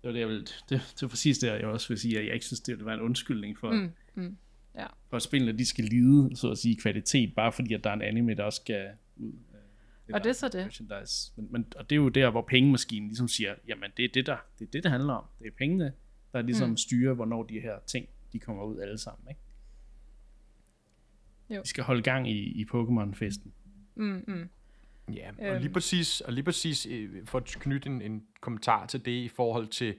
Det var det, jeg ville, det, det var præcis det, jeg også vil sige, at jeg ikke synes, det var en undskyldning for, Mm, mm. For at spillene, de skal lide, så at sige, kvalitet, bare fordi, at der er en anime, der også skal ud. øh, Og det er så det. Merchandise. Men, men, og det er jo der, hvor pengemaskinen ligesom siger, jamen det er det, der, det, er det, det handler om. Det er pengene, der ligesom mm. styrer, hvornår de her ting, de kommer ud alle sammen. Ikke? Jo. Vi skal holde gang i, i Pokémon-festen. Mm, mm. Ja, og Øhm. lige præcis, og lige præcis øh, for at knytte en, en kommentar til det i forhold til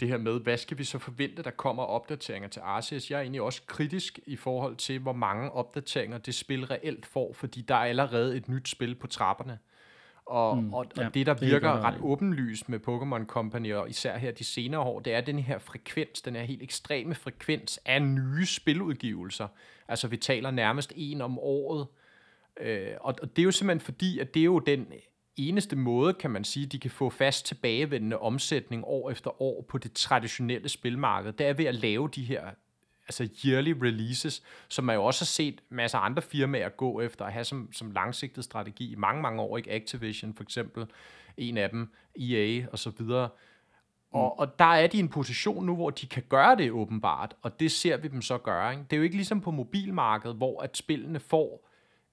det her med, hvad skal vi så forvente, der kommer opdateringer til Arceus? Jeg er egentlig også kritisk i forhold til, hvor mange opdateringer det spil reelt får, fordi der er allerede et nyt spil på trapperne. Og, Mm, og, og ja, det, der det er virker ret ret. åbenlyst med Pokémon Company, og især her de senere år, det er den her frekvens, den her helt ekstreme frekvens af nye spiludgivelser. Altså vi taler nærmest en om året, Øh, og, og det er jo simpelthen fordi, at det er jo den eneste måde, kan man sige, de kan få fast tilbagevendende omsætning år efter år på det traditionelle spilmarked. Det er ved at lave de her altså yearly releases, som man jo også har set masser af andre firmaer gå efter at have som, som langsigtet strategi i mange, mange år. Ikke? Activision for eksempel, en af dem, EA og så videre. Og, og der er de i en position nu, hvor de kan gøre det åbenbart, og det ser vi dem så gøre. Ikke? Det er jo ikke ligesom på mobilmarkedet, hvor at spillene får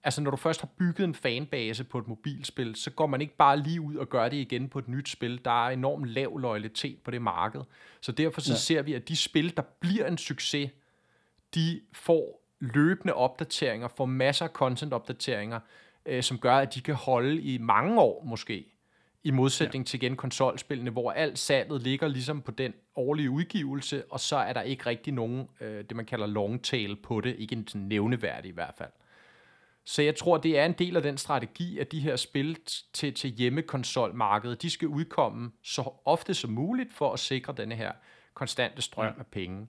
altså når du først har bygget en fanbase på et mobilspil, så går man ikke bare lige ud og gør det igen på et nyt spil. Der er enormt lav loyalitet på det marked. Så derfor så Ja. ser vi, at de spil, der bliver en succes, de får løbende opdateringer, får masser af content-opdateringer, øh, som gør, at de kan holde i mange år måske, i modsætning ja. til igen konsolspillene, hvor alt salget ligger ligesom på den årlige udgivelse, og så er der ikke rigtig nogen, øh, det man kalder long tail på det, ikke en nævneværdig i hvert fald. Så jeg tror, det er en del af den strategi, at de her spil til, til hjemmekonsolmarkedet, de skal udkomme så ofte som muligt for at sikre denne her konstante strøm Ja. af penge.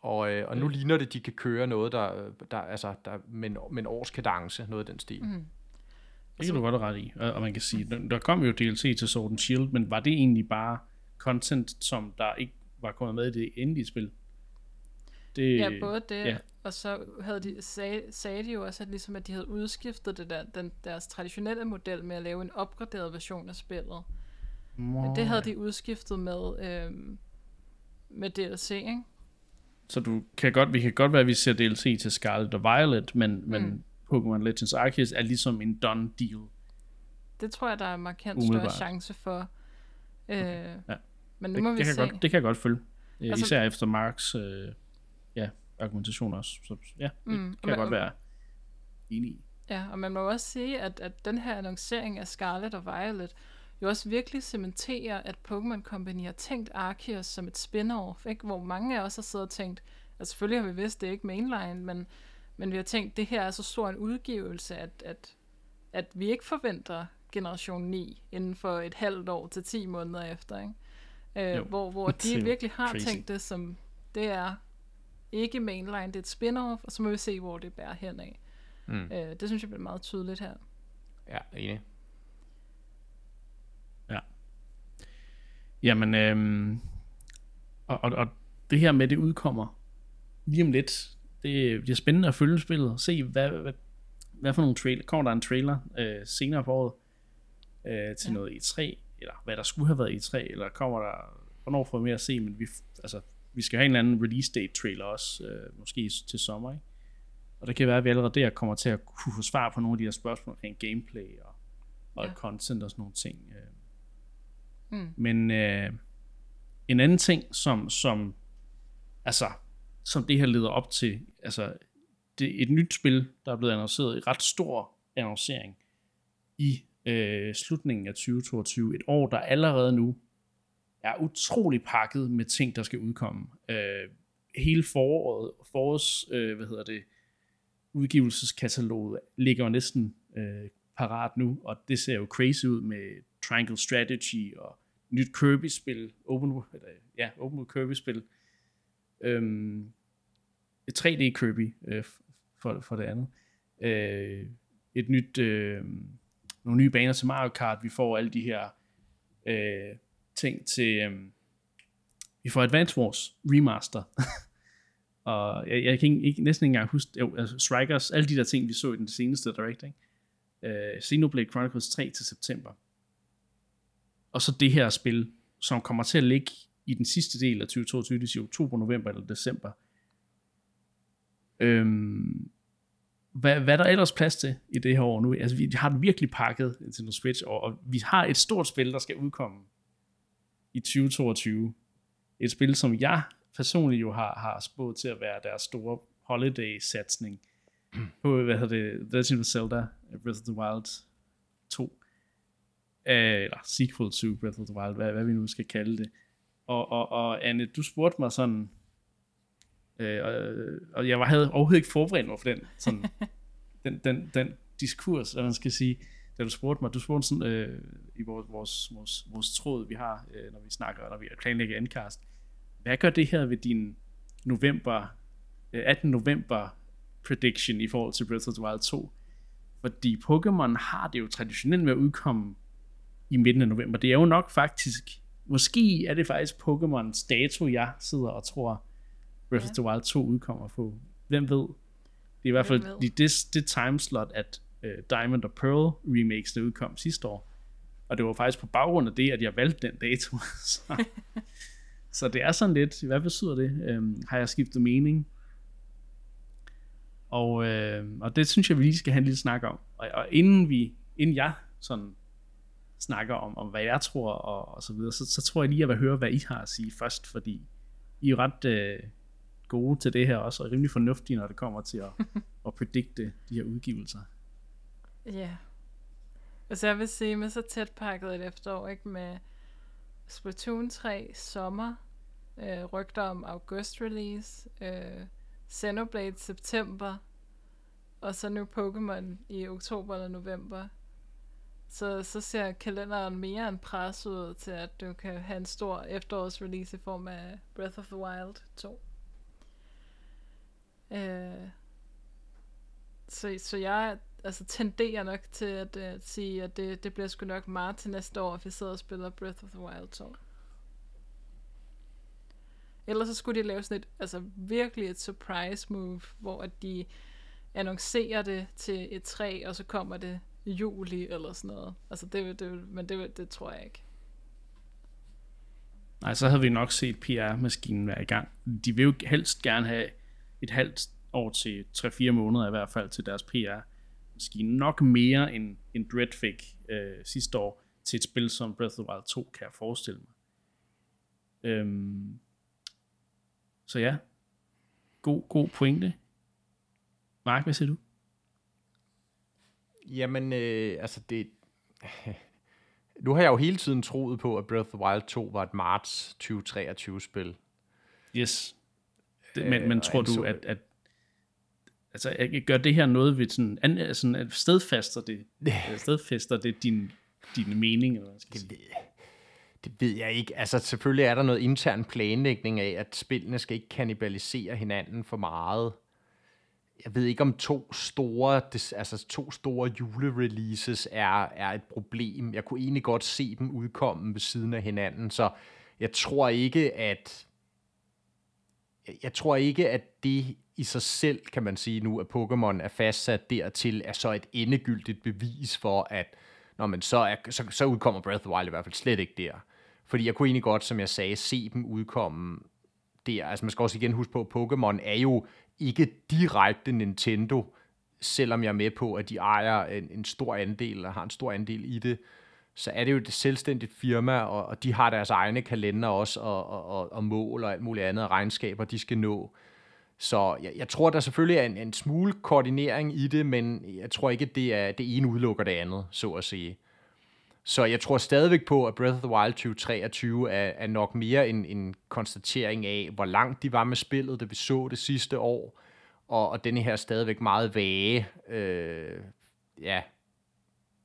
Og, øh, og nu ligner det, at de kan køre noget, der, der, altså, der med, en, med en års kadence, noget af den stil. Mm. Det kan du godt have ret i. Og, man kan sige, der, der kom jo DLC til Sword and Shield, men var det egentlig bare content, som der ikke var kommet med i det endelige spil? Det, Ja, både det, ja. Og så havde de, sag, sagde de jo også, at, ligesom, at de havde udskiftet det der, den, deres traditionelle model med at lave en opgraderet version af spillet. Men det havde de udskiftet med, øhm, med DLC, ikke? Så du kan godt, vi kan godt være, at vi ser DLC til Scarlet og Violet, men, men Mm. Pokémon Legends Arceus er ligesom en done deal. Det tror jeg, der er markant Umiddelbart. større chance for. Øh, Ja. Men nu Det, må vi det, kan se. godt, det kan jeg godt følge. Altså, Altså- Især efter Marks øh, ja, argumentation også. Så, ja, det Mm, kan jeg man- godt være enig i. Ja, og man må jo også sige, at, at den her annoncering af Scarlet og Violet jo også virkelig cementerer, at Pokémon Company har tænkt Arceus som et spin-off, ikke? hvor mange af os har siddet og tænkt, at selvfølgelig har vi vidst, det er ikke mainline, men, men vi har tænkt, det her er så stor en udgivelse, at, at, at vi ikke forventer Generation 9 inden for et halvt år til 10 måneder efter. Ikke? Jo. Øh, hvor, hvor <laughs> er de jo virkelig har crazy. tænkt det som, det er ikke mainline, det er et spin-off, og så må vi se, hvor det bærer hen af. Mm. Øh, det synes jeg bliver meget tydeligt her. Ja, enig. Jamen, øhm, og, og, og det her med, det udkommer lige om lidt. Det bliver spændende at følge spillet og se, hvad, hvad, hvad for nogle trailer. Kommer der en trailer øh, senere på året øh, til Ja. ja. noget E3, eller hvad der skulle have været E3, eller kommer der, hvornår får vi mere at se, men vi, altså, vi skal have en eller anden release date trailer også, øh, måske til sommer, ikke? Og det kan være, at vi allerede der kommer til at kunne få svar på nogle af de her spørgsmål omkring gameplay og og Ja. content og sådan nogle ting. Øh. Mm. Men øh, en anden ting, som, som, altså, som det her leder op til, altså, det er et nyt spil, der er blevet annonceret, et ret stor annoncering i øh, slutningen af 2022. Et år, der allerede nu er utrolig pakket med ting, der skal udkomme. Øh, hele foråret, forårs, øh, hvad hedder det, udgivelseskataloget ligger jo næsten øh, parat nu, og det ser jo crazy ud med Triangle Strategy og nyt Kirby-spil, open, eller, ja, open world Kirby-spil, øhm, et 3D Kirby øh, for, for det andet, øh, et nyt, øh, nogle nye baner til Mario Kart, vi får alle de her øh, ting til, øh, vi får Advance Wars Remaster, <laughs> og jeg, jeg kan ikke, ikke, næsten ikke engang huske, jo, altså Strikers, alle de der ting, vi så i den seneste Direct, ikke? Øh, Xenoblade Chronicles 3 til september. Og så det her spil, som kommer til at ligge i den sidste del af 2022, det siger oktober, november eller december. Øhm, hvad, hvad er der ellers plads til i det her år nu? Altså, vi har den virkelig pakket Nintendo Switch, og, og vi har et stort spil, der skal udkomme i 2022. Et spil, som jeg personligt jo har, har spået til at være deres store holiday-satsning <clears throat> på, hvad hedder det, Legend of Zelda, Breath of the Wild 2. Øh, eller sequel to Breath of the Wild, hvad, hvad vi nu skal kalde det. Og, og, og Anne, du spurgte mig sådan, øh, og, og jeg var, havde overhovedet ikke forberedt mig for den, sådan, <laughs> den, den, den diskurs, hvad man skal sige, da du spurgte mig, du spurgte sådan, øh, i vores, vores, vores, vores tråd, vi har, øh, når vi snakker, når vi planlægger endcast, hvad gør det her ved din november, øh, 18. november prediction i forhold til Breath of the Wild 2? Fordi Pokémon har det jo traditionelt med at udkomme i midten af november. Det er jo nok faktisk, måske er det faktisk Pokémons dato, jeg sidder og tror, Breath Ja. of the Wild 2 udkommer på. Hvem ved? Det er i hvert fald det, det, det timeslot, at uh, Diamond og Pearl remakes, der udkom sidste år. Og det var faktisk på baggrund af det, at jeg valgte den dato. <laughs> så, så det er sådan lidt, hvad betyder det? Um, har jeg skiftet mening? Og, øh, og det synes jeg, vi lige skal have en lille snak om. Og, og inden vi, inden jeg sådan snakker om, om hvad jeg tror og, og så videre, så, så tror jeg lige, at jeg vil høre, hvad I har at sige først, fordi I er ret øh, gode til det her også, og rimelig fornuftige, når det kommer til at, <laughs> at predikte de her udgivelser. Ja. Altså jeg vil sige, med så tæt pakket et efterår, ikke? Med Splatoon 3 sommer, øh, rygter om august release, øh, Xenoblade september, og så nu Pokémon i oktober eller november. Så, så ser kalenderen mere end pres ud til, at du kan have en stor efterårsrelease i form af Breath of the Wild 2. Øh, så, så jeg altså, tenderer nok til at øh, at sige, at det, det bliver sgu nok meget til næste år, at vi sidder og spiller Breath of the Wild 2. Ellers så skulle de lave sådan et, altså virkelig et surprise move, hvor at de annoncerer det til et træ, og så kommer det i juli eller sådan noget. Altså det, det, men det, det tror jeg ikke. Nej, så havde vi nok set PR-maskinen være i gang. De vil jo helst gerne have et halvt år til 3-4 måneder i hvert fald til deres PR PR-maskine. Nok mere end, end Dread fik øh, sidste år til et spil som Breath of the Wild 2, kan jeg forestille mig. Øhm, så ja, god, god pointe. Mark, hvad siger du? Jamen, øh, altså det... <laughs> Nu har jeg jo hele tiden troet på, at Breath of the Wild 2 var et marts 2023-spil. Yes. Det, men, men og tror du, at, at altså, jeg- gør det her noget ved sådan, an, sådan at stedfaster det, øh, stedfæster det din, din mening, eller hvad skal? Det ved, det ved jeg ikke. Altså, selvfølgelig er der noget intern planlægning af, at spillene skal ikke kannibalisere hinanden for meget. Jeg ved ikke, om to store, altså to store julereleases er, er et problem. Jeg kunne egentlig godt se dem udkomme ved siden af hinanden, så jeg tror ikke, at jeg- jeg tror ikke, at det i sig selv, kan man sige nu, at Pokémon er fastsat dertil, er så et endegyldigt bevis for, at når man så, er, så, så udkommer Breath of the Wild i hvert fald slet ikke der. Fordi jeg kunne egentlig godt, som jeg sagde, se dem udkomme der. Altså man skal også igen huske på, at Pokémon er jo ikke direkte Nintendo selvom jeg er med på, at de ejer en, en stor andel, og har en stor andel i det, så er det jo et selvstændigt firma, og, og de har deres egne kalender også, og, og, og, og mål og alt muligt andet, og regnskaber, de skal nå. Så jeg, jeg tror, der selvfølgelig er en, en smule koordinering i det, men jeg tror ikke, at det, er, det ene udelukker det andet, så at sige. Så jeg tror stadigvæk på, at Breath of the Wild 2023 er, er nok mere en, en konstatering af, hvor langt de var med spillet, det vi så det sidste år, og, og denne her stadigvæk meget vage øh, ja,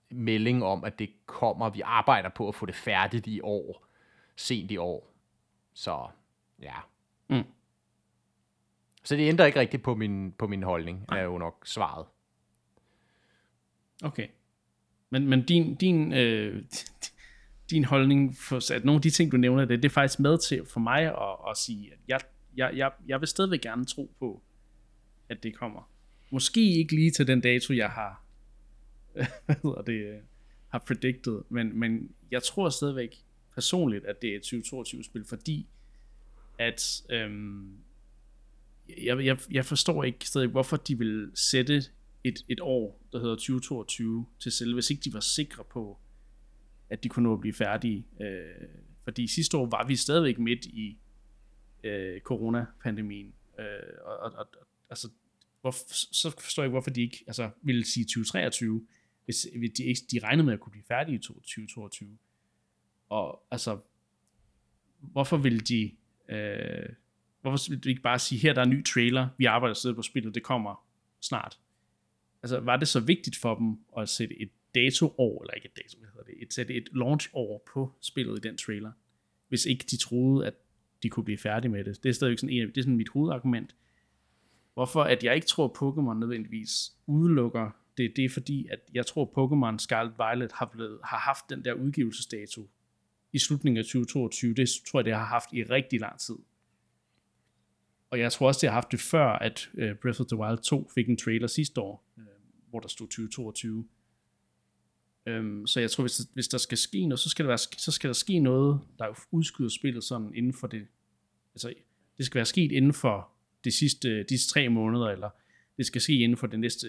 melding om, at det kommer, vi arbejder på at få det færdigt i år, sent i år. Så ja. Mm. Så det ændrer ikke rigtigt på min, på min holdning, er jo nok svaret. Okay. Men, men din, din, øh, <laughs> din holdning, for, at nogle af de ting, du nævner, det, det er faktisk med til for mig at, at sige, at jeg, jeg, jeg, jeg vil stadigvæk gerne tro på, at det kommer. Måske ikke lige til den dato, jeg har, <laughs> hvad hedder det, øh, har predicted, men, men jeg tror stadigvæk personligt, at det er et 2022-spil, fordi at øhm, jeg, jeg, jeg forstår ikke stadig, hvorfor de vil sætte et, et år, der hedder 2022 til selv, hvis ikke de var sikre på, at de kunne nå at blive færdige. Øh, fordi sidste år var vi stadigvæk midt i øh, coronapandemien. Øh, og, og, og, altså, hvor, så forstår jeg ikke, hvorfor de ikke altså, ville sige 2023, hvis, hvis de, ikke, de regnede med at kunne blive færdige i 2022. Og altså, hvorfor vil de, øh, hvorfor vil du ikke bare sige, her der er en ny trailer, vi arbejder stadig på spillet, det kommer snart altså var det så vigtigt for dem at sætte et dato-år, eller ikke et dato, hvad hedder det, et, sætte et launch-år på spillet i den trailer, hvis ikke de troede, at de kunne blive færdige med det. Det er stadigvæk sådan, en, det er sådan mit hovedargument. Hvorfor at jeg ikke tror, at Pokémon nødvendigvis udelukker det, det er fordi, at jeg tror, at Pokémon Scarlet Violet har, blevet, har haft den der udgivelsesdato i slutningen af 2022. Det tror jeg, det har haft i rigtig lang tid. Og jeg tror også, det har haft det før, at øh, Breath of the Wild 2 fik en trailer sidste år, øh, hvor der stod 2022. Øhm, så jeg tror, hvis, hvis der skal ske noget, så skal der, være, så skal der ske noget, der udskyder spillet sådan inden for det. Altså, det skal være sket inden for de sidste, de tre måneder, eller det skal ske inden for de næste,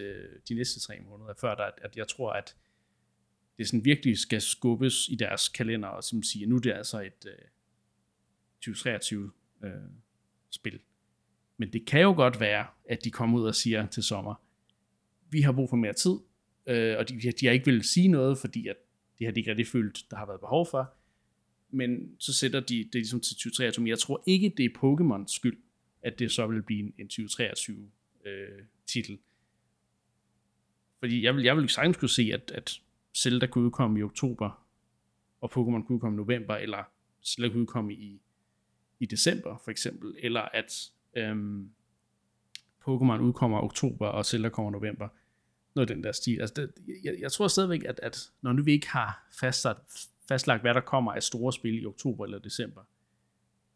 de næste tre måneder, før der, at jeg tror, at det sådan virkelig skal skubbes i deres kalender, og som siger, nu er det altså et øh, 2023 øh, spil. Men det kan jo godt være, at de kommer ud og siger til sommer, vi har brug for mere tid, øh, og de, de har ikke vil sige noget, fordi at det har de ikke rigtig følt, der har været behov for. Men så sætter de det ligesom til 2023. Jeg tror ikke, det er Pokémons skyld, at det så vil blive en, en 2023 øh, titel. Fordi jeg vil, jeg vil sagtens kunne se, at, at Zelda kunne udkomme i oktober, og Pokémon kunne udkomme i november, eller Zelda kunne udkomme i, i december for eksempel, eller at Øhm, Pokémon udkommer oktober, og Zelda kommer november. Noget af den der stil. Altså det, jeg, jeg tror stadigvæk, at, at når nu vi ikke har fastsat, fastlagt, hvad der kommer af store spil i oktober eller december,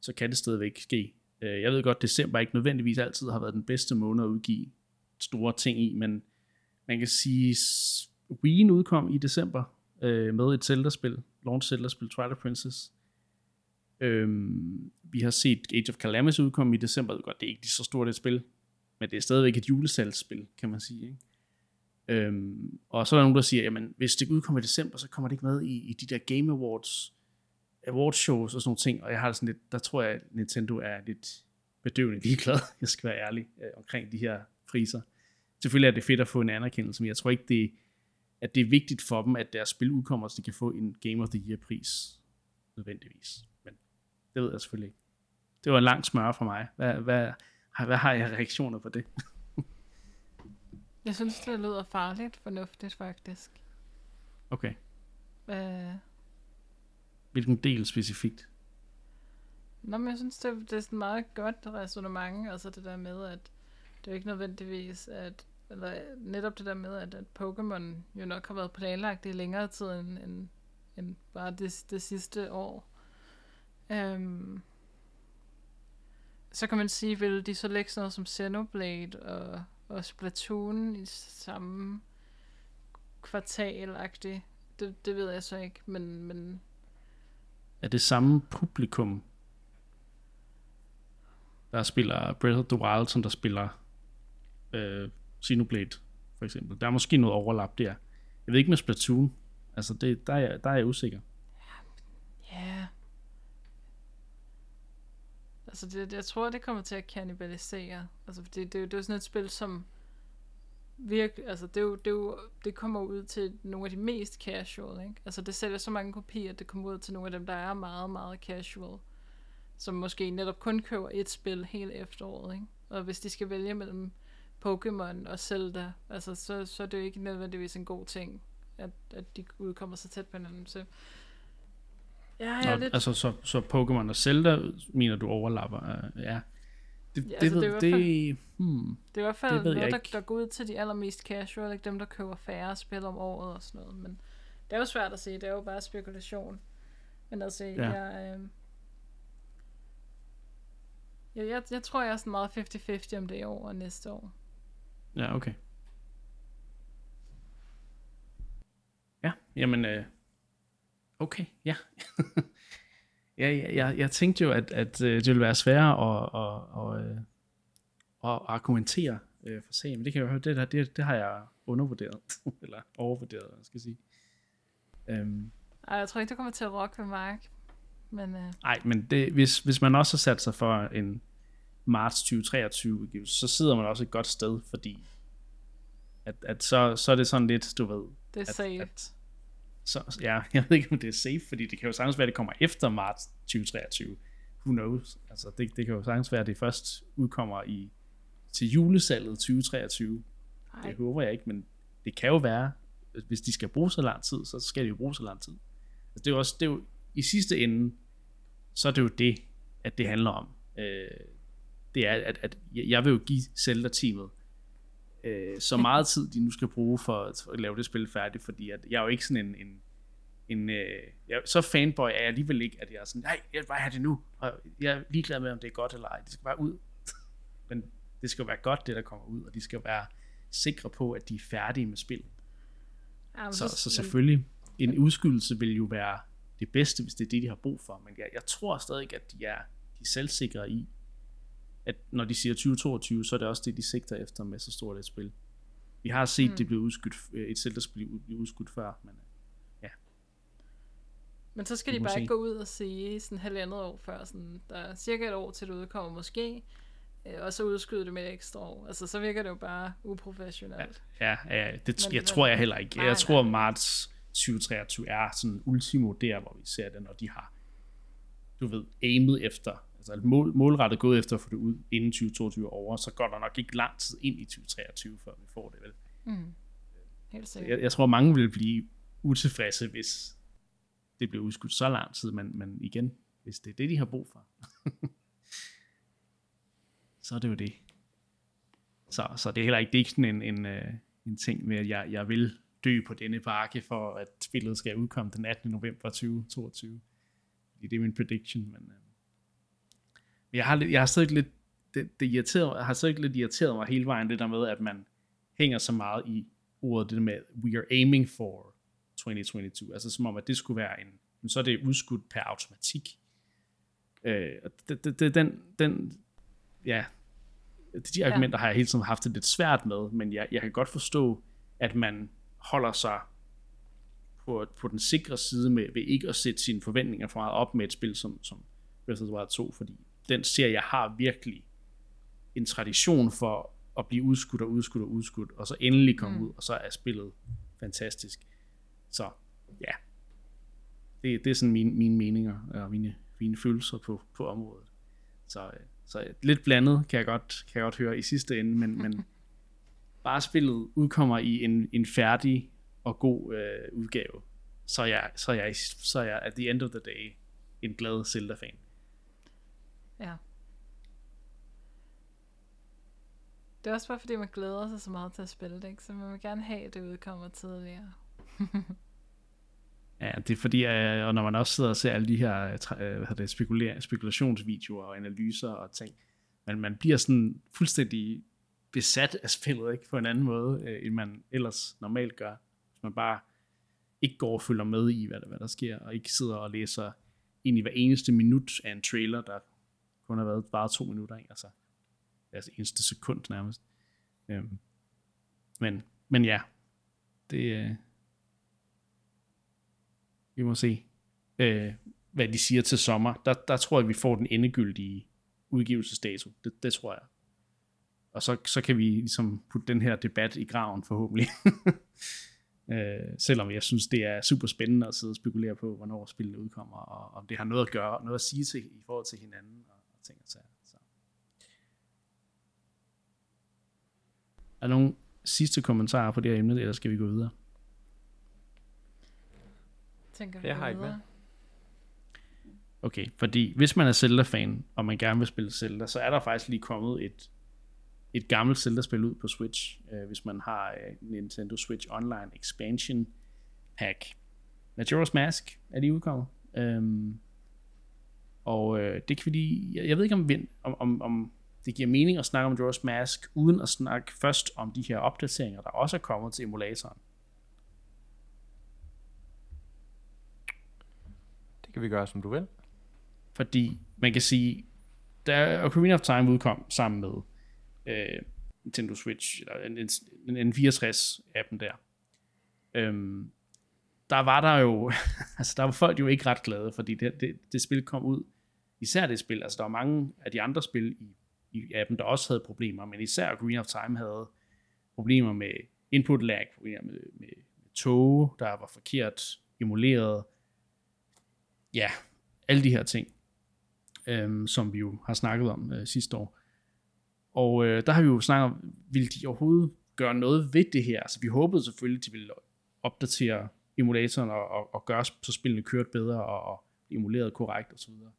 så kan det stadigvæk ske. Øh, jeg ved godt, at december ikke nødvendigvis altid har været den bedste måned at udgive store ting i, men man kan sige, Wii udkom i december øh, med et Zelda-spil, launch Zelda-spil, Twilight Princess. Øhm, vi har set Age of Calamity udkomme i december. Godt, det er ikke så stort et spil, men det er stadigvæk et julesalgsspil, kan man sige. Ikke? Øhm, og så er der nogen, der siger, jamen hvis det udkommer i december, så kommer det ikke med i, i de der Game Awards, awards shows og sådan nogle ting. Og jeg har det sådan lidt, der tror jeg, at Nintendo er lidt bedøvende ligeglad, <laughs> jeg skal være ærlig, øh, omkring de her priser. Selvfølgelig er det fedt at få en anerkendelse, men jeg tror ikke, det, at det er vigtigt for dem, at deres spil udkommer, så de kan få en Game of the Year pris, nødvendigvis. Det ved jeg selvfølgelig ikke. Det var en lang smør for mig. Hvad, hvad, hvad har jeg reaktioner på det? jeg synes, det lyder farligt fornuftigt, faktisk. Okay. Hvad? Hvilken del specifikt? Nå, men jeg synes, det, det er sådan meget godt resonemang, altså det der med, at det er ikke nødvendigvis, at eller netop det der med, at, at Pokémon jo nok har været planlagt i længere tid end, end, end bare det, det sidste år. Øhm, så kan man sige, vil de så lægge sådan noget som Xenoblade og, og Splatoon i samme kvartal -agtigt? det, det ved jeg så ikke, men, men... Er det samme publikum, der spiller Breath of the Wild, som der spiller øh, Xenoblade for eksempel. Der er måske noget overlap der. Jeg ved ikke med Splatoon. Altså, det, der, er, der er jeg usikker. Ja så det, jeg tror, det kommer til at kannibalisere. Altså, for det, det, er det er jo sådan et spil, som virkelig, altså, det, er jo, det, er jo, det kommer ud til nogle af de mest casual, ikke? Altså, det sælger så mange kopier, at det kommer ud til nogle af dem, der er meget, meget casual. Som måske netop kun køber et spil hele efteråret, ikke? Og hvis de skal vælge mellem Pokémon og Zelda, altså, så, så er det jo ikke nødvendigvis en god ting, at, at de udkommer så tæt på hinanden. Så Ja, jeg er Nå, lidt... Altså, så, så Pokémon og Zelda, mener du overlapper? Uh, ja. Det, Ja, det, altså, ved, det er i det, hvert hmm. Det er i hvert fald Det ved noget, der, der går ud til de allermest casual, ikke dem, der køber færre spil om året og sådan noget. Men det er jo svært at se, det er jo bare spekulation. Men altså, ja. Ja. jeg, øh, jeg, jeg, jeg tror, jeg er sådan meget 50-50 om det i år og næste år. Ja, okay. Ja, jamen, øh, okay, <laughs> ja. ja, ja jeg, jeg tænkte jo, at, at øh, det ville være sværere at, at, at, øh, at argumentere øh, for sagen, men det kan jeg jo høre, det, der, det, det har jeg undervurderet, <laughs> eller overvurderet, skal jeg sige. Øhm, Ej, jeg tror ikke, det kommer til at rokke ved Mark. Men øh, Nej, men det, hvis, hvis man også har sat sig for en marts 2023 udgivelse, så sidder man også et godt sted, fordi at, at så, så er det sådan lidt, du ved, det er at, safe. At, så, ja, <laughs> jeg ved ikke, om det er safe, fordi det kan jo sagtens være, at det kommer efter marts 2023. Who knows? Altså, det, det kan jo sagtens være, at det først udkommer i til julesalget 2023. Ej, Det håber jeg ikke, men det kan jo være, hvis de skal bruge så lang tid, så skal de jo bruge så lang tid. Altså, det er jo også, det er jo, i sidste ende, så er det jo det, at det handler om. Øh, det er, at, at jeg vil jo give Zelda-teamet øh, så meget tid, de nu skal bruge for, at lave det spil færdigt, fordi at jeg er jo ikke sådan en, en, en øh, jeg, så fanboy er jeg alligevel ikke, at jeg er sådan, nej, jeg vil bare have det nu, og jeg er ligeglad med, om det er godt eller ej, det skal bare ud. <laughs> Men det skal jo være godt, det der kommer ud, og de skal være sikre på, at de er færdige med spillet. ja, Så, så men- selvfølgelig, en udskydelse vil jo være det bedste, hvis det er det, de har brug for. Men jeg, jeg tror stadig, at de er, de er selvsikre i, at når de siger 2022, så er det også det, de sigter efter med så stort et spil. Vi har set, mm. det blive udskudt, øh, et Zelda-spil blive udskudt før, men øh, Men så skal de bare se. gå ud og sige sådan halvandet år før, sådan, der er cirka et år til det udkommer måske, øh, og så udskyde det med et ekstra år. Altså, så virker det jo bare uprofessionelt. ja, ja det Men- jeg tror jeg heller ikke. Nej, Jeg tror, nej. marts 2023 er sådan ultimo der, hvor vi ser det, når de har, du ved, aimet efter, altså mål, målrettet gået efter at få det ud inden 2022 er over, så går der nok ikke lang tid ind i 2023, før vi får det, vel? Mm. Helt sikkert. Jeg, jeg tror, mange vil blive utilfredse, hvis det bliver udskudt så lang tid, men, men igen, hvis det er det, de har brug for, <laughs> så er det jo det. Så, så det er heller ikke, det er ikke sådan en, en, øh, en ting med, at jeg, jeg vil dø på denne bakke, for at spillet skal udkomme den 18. november 2022. Fordi det er min prediction, men, øh, men jeg har, jeg har stadig lidt, det, det irriteret, har stadig lidt irriteret mig hele vejen, det der med, at man hænger så meget i ordet, det der med, we are aiming for 2022, altså som om, at det skulle være en, men så er det udskudt per automatik. Øh, og det, det, det, den, den, ja, de argumenter har jeg hele tiden haft det lidt svært med, men jeg, jeg kan godt forstå, at man holder sig på, på den sikre side med, ved ikke at sætte sine forventninger for meget op med et spil som, som Breath of the Wild 2, fordi den serie har virkelig en tradition for at blive udskudt og udskudt og udskudt, og så endelig komme mm. ud, og så er spillet fantastisk. Så ja, det, det er sådan mine, mine meninger og mine, mine følelser på, på området. Så, øh, så lidt blandet kan jeg godt, kan jeg godt høre i sidste ende, men, men <laughs> bare spillet udkommer i en, en færdig og god øh, udgave, så er, jeg, så, er jeg, så er jeg at the end of the day en glad Zelda-fan. Ja. Det er også bare fordi, man glæder sig så meget til at spille det, ikke? Så man vil gerne have, at det udkommer tidligere. <laughs> Ja, det er fordi, og når man også sidder og ser alle de her øh, hvad hedder det, spekuler- spekulationsvideoer og analyser og ting, men man bliver sådan fuldstændig besat af spillet, ikke? På en anden måde, øh, end man ellers normalt gør. Hvis man bare ikke går og følger med i, hvad der, hvad der sker, og ikke sidder og læser ind i hver eneste minut af en trailer, der kun har været bare to minutter, ikke? Altså, altså eneste sekund nærmest. Øhm, men men ja, det, øh, vi må se, øh, hvad de siger til sommer. Der, der tror jeg, vi får den endegyldige udgivelsesdato. Det, det tror jeg. Og så, så kan vi ligesom putte den her debat i graven forhåbentlig. <laughs> øh, selvom jeg synes, det er super spændende at sidde og spekulere på, hvornår spillene udkommer, og om det har noget at gøre, noget at sige til i forhold til hinanden, og, og ting og sager. Så. Er der nogle sidste kommentarer på det her emne, eller skal vi gå videre? Tænker vi Jeg har ikke videre? Okay, fordi hvis man er Zelda-fan, og man gerne vil spille Zelda, så er der faktisk lige kommet et, et gammelt Zelda-spil ud på Switch, øh, hvis man har øh, Nintendo Switch Online Expansion Pack. Majora's Mask er lige udkommet. Øhm, og øh, det kan vi lige, jeg, jeg ved ikke om, vi, om, om, om det giver mening at snakke om Majora's Mask, uden at snakke først om de her opdateringer, der også er kommet til emulatoren. Det kan vi gøre, som du vil. Fordi man kan sige, da Ocarina of Time udkom sammen med øh, Nintendo Switch, eller en, en, en 64-appen der, øhm, der var der jo, <laughs> altså der var folk jo ikke ret glade, fordi det, det, det spil kom ud, især det spil, altså der var mange af de andre spil i, i appen, der også havde problemer, men især Green of Time havde problemer med input lag, problemer med, med, med tog, der var forkert emuleret, ja, alle de her ting, øhm, som vi jo har snakket om øh, sidste år. Og øh, der har vi jo snakket om, vil de overhovedet gøre noget ved det her? Altså vi håbede selvfølgelig, at de ville opdatere emulatoren og, og, og gøre så spillene kørt bedre og, og emuleret korrekt osv. Og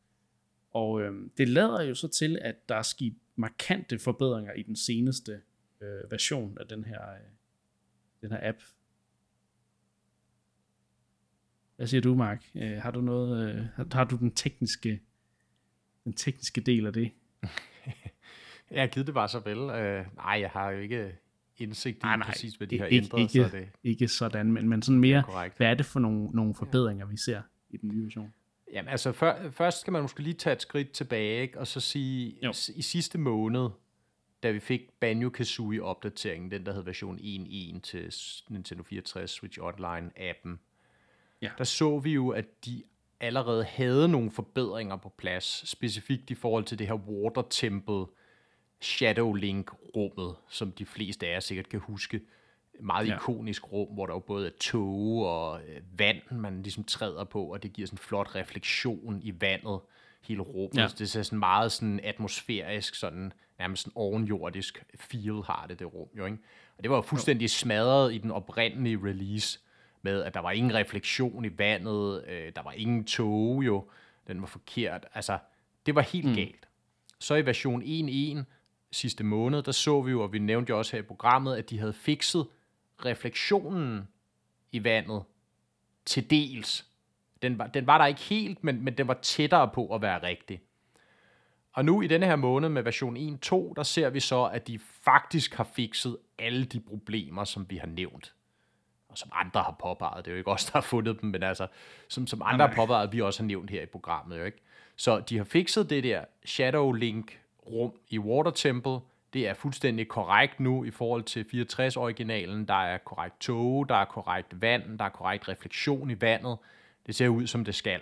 øh, det lader jo så til, at der er sket markante forbedringer i den seneste øh, version af den her, øh, den her app. Hvad siger du, Mark? Øh, har du noget, øh, har, har du den tekniske, den tekniske del af det? <laughs> Jeg har givet det bare så vel. Uh, nej, jeg har jo ikke indsigt i Nej, nej, præcis, hvad de ikke- har ændret, ikke- så det Ikke sådan, men, men sådan mere, er korrekt. hvad er det for nogle, nogle forbedringer, vi ser i den nye version? Jamen altså, før, først skal man måske lige tage et skridt tilbage, ikke? og så sige, Jo. i sidste måned, da vi fik Banjo-Kazooie-opdateringen, den der hed version 1.1 til Nintendo 64 Switch Online-appen, Ja. der så vi jo, at de allerede havde nogle forbedringer på plads, specifikt i forhold til det her Water Temple Shadow Link-rummet, som de fleste af jer sikkert kan huske. Meget Ja. ikonisk rum, hvor der jo både er tog og øh, vand, man ligesom træder på, og det giver sådan en flot refleksion i vandet, hele rummet. Ja. Ja. Det ser sådan meget sådan atmosfærisk, sådan nærmest sådan ovenjordisk feel har det, det rum jo, ikke? Og det var jo fuldstændig smadret i den oprindelige release, med at der var ingen refleksion i vandet, øh, der var ingen tog jo, den var forkert. Altså, det var helt mm. galt. Så i version 1.1 sidste måned, der så vi jo, og vi nævnte jo også her i programmet, at de havde fikset refleksionen i vandet til dels. Den var, den var der ikke helt, men, men den var tættere på at være rigtig. Og nu i denne her måned med version 1.2, der ser vi så, at de faktisk har fikset alle de problemer, som vi har nævnt. Og som andre har påpeget. Det er jo ikke os, der har fundet dem, men altså, som, som andre har påpeget, vi også har nævnt her i programmet. Jo ikke? Så de har fikset det der Shadow Link rum i Water Temple. Det er fuldstændig korrekt nu i forhold til 64-originalen. Der er korrekt tog, der er korrekt vand, der er korrekt refleksion i vandet. Det ser ud, som det skal.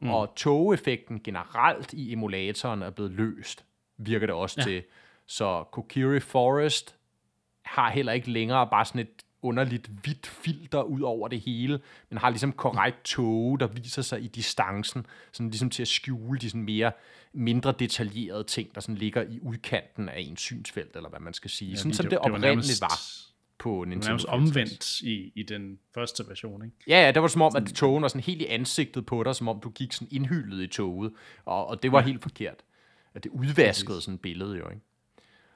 Mm. Og togeffekten generelt i emulatoren er blevet løst, virker det også ja. til. Så Kokiri Forest har heller ikke længere bare sådan et underligt hvidt filter ud over det hele, men har ligesom korrekt tog, der viser sig i distancen, sådan ligesom til at skjule de sådan mere mindre detaljerede ting, der sådan ligger i udkanten af en synsfelt, eller hvad man skal sige. Ja, sådan som det, oprindeligt var på Det Nintendo var nærmest 64. omvendt i, i den første version, ikke? Ja, ja, det var som om, at togen var sådan helt i ansigtet på dig, som om du gik sådan indhyldet i toget, og, og det var ja. helt forkert. At det udvaskede sådan et billede jo, ikke?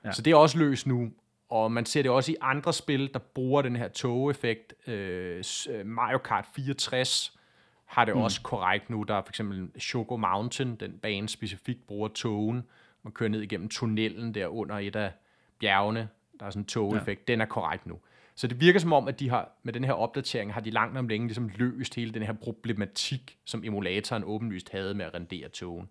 Ja. Så det er også løst nu, og man ser det også i andre spil, der bruger den her togeffekt. Øh, øh, Mario Kart 64 har det mm. også korrekt nu. Der er for eksempel Choco Mountain, den bane specifikt bruger togen. Man kører ned igennem tunnelen der under et af bjergene. Der er sådan en togeffekt. Ja. Den er korrekt nu. Så det virker som om, at de har, med den her opdatering, har de langt om længe ligesom løst hele den her problematik, som emulatoren åbenlyst havde med at rendere togen.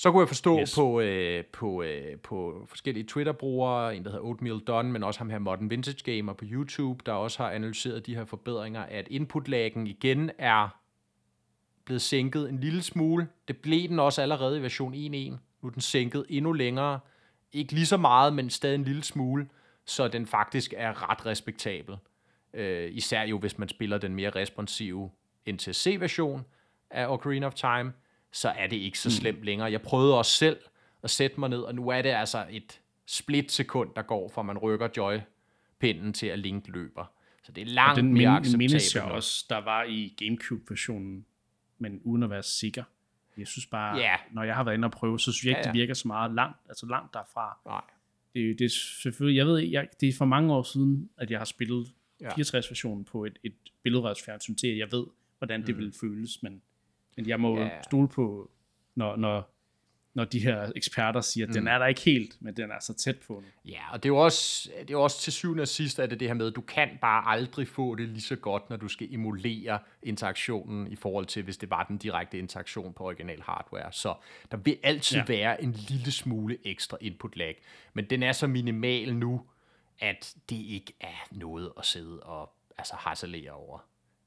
Så kunne jeg forstå yes. på, øh, på, øh, på forskellige Twitter-brugere, en der hedder Oatmeal Don, men også ham her Modern Vintage Gamer på YouTube, der også har analyseret de her forbedringer, at input-laggen igen er blevet sænket en lille smule. Det blev den også allerede i version 1.1. Nu er den sænket endnu længere. Ikke lige så meget, men stadig en lille smule, så den faktisk er ret respektabel. Øh, især jo, hvis man spiller den mere responsive NTSC-version af Ocarina of Time, så er det ikke så mm. slemt længere. Jeg prøvede også selv at sætte mig ned, og nu er det altså et split-sekund, der går, fra man rykker joy-pinden til at Link løber. Så det er langt den mere acceptabelt. mindes jeg også, der var i Gamecube-versionen, men uden at være sikker. Jeg synes bare, yeah. når jeg har været inde og prøve, så synes jeg ikke, ja, ja. det virker så meget langt, altså langt derfra. Nej. Det, det er selvfølgelig, jeg ved, jeg, det er for mange år siden, at jeg har spillet ja. 64-versionen på et, et billedretsfjernsyn til, at jeg ved, hvordan det mm. vil føles, men men jeg må ja. stole på, når, når, når de her eksperter siger, at mm. den er der ikke helt, men den er så tæt på nu. Ja, og det er jo også, det er også til syvende og sidst, at det det her med, at du kan bare aldrig få det lige så godt, når du skal emulere interaktionen i forhold til, hvis det var den direkte interaktion på original hardware. Så der vil altid ja. være en lille smule ekstra input lag, men den er så minimal nu, at det ikke er noget at sidde og altså harcelere over,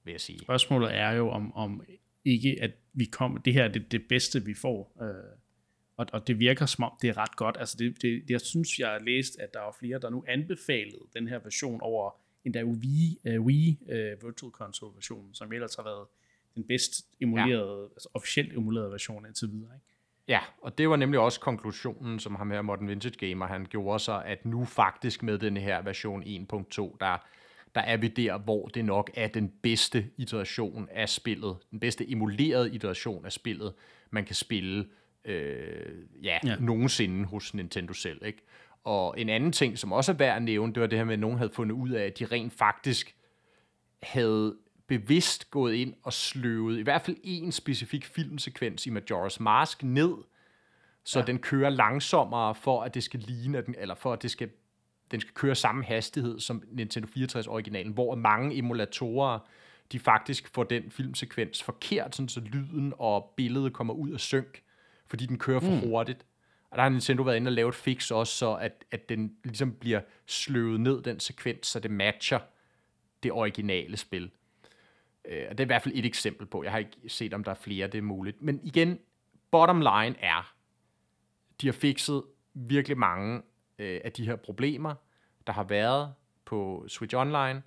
vil jeg sige. Spørgsmålet er jo, om, om ikke, at vi kommer, det her er det, det bedste, vi får. Øh, og, og det virker som om, det er ret godt. Altså det, det, jeg synes, jeg har læst, at der er flere, der nu anbefalede den her version over endda Wii, uh, Wii uh, Virtual Console versionen, som ellers har været den bedst emulerede, ja. altså officielt emulerede version indtil videre. Ikke? Ja, og det var nemlig også konklusionen, som ham her Modern Vintage Gamer, han gjorde sig, at nu faktisk med den her version 1.2, der der er vi der, hvor det nok er den bedste iteration af spillet, den bedste emulerede iteration af spillet, man kan spille øh, ja, ja. nogensinde hos Nintendo selv. Ikke? Og en anden ting, som også er værd at nævne, det var det her med, at nogen havde fundet ud af, at de rent faktisk havde bevidst gået ind og sløvet i hvert fald en specifik filmsekvens i Majora's Mask ned, så ja. den kører langsommere for at det skal ligne, at den, eller for at det skal den skal køre samme hastighed som Nintendo 64-originalen, hvor mange emulatorer, de faktisk får den filmsekvens forkert, sådan så lyden og billedet kommer ud af synk, fordi den kører for mm. hurtigt. Og der har Nintendo været inde og lave et fix også, så at, at den ligesom bliver sløvet ned, den sekvens, så det matcher det originale spil. Øh, og det er i hvert fald et eksempel på. Jeg har ikke set, om der er flere, det er muligt. Men igen, bottom line er, de har fikset virkelig mange øh, af de her problemer, der har været på Switch Online.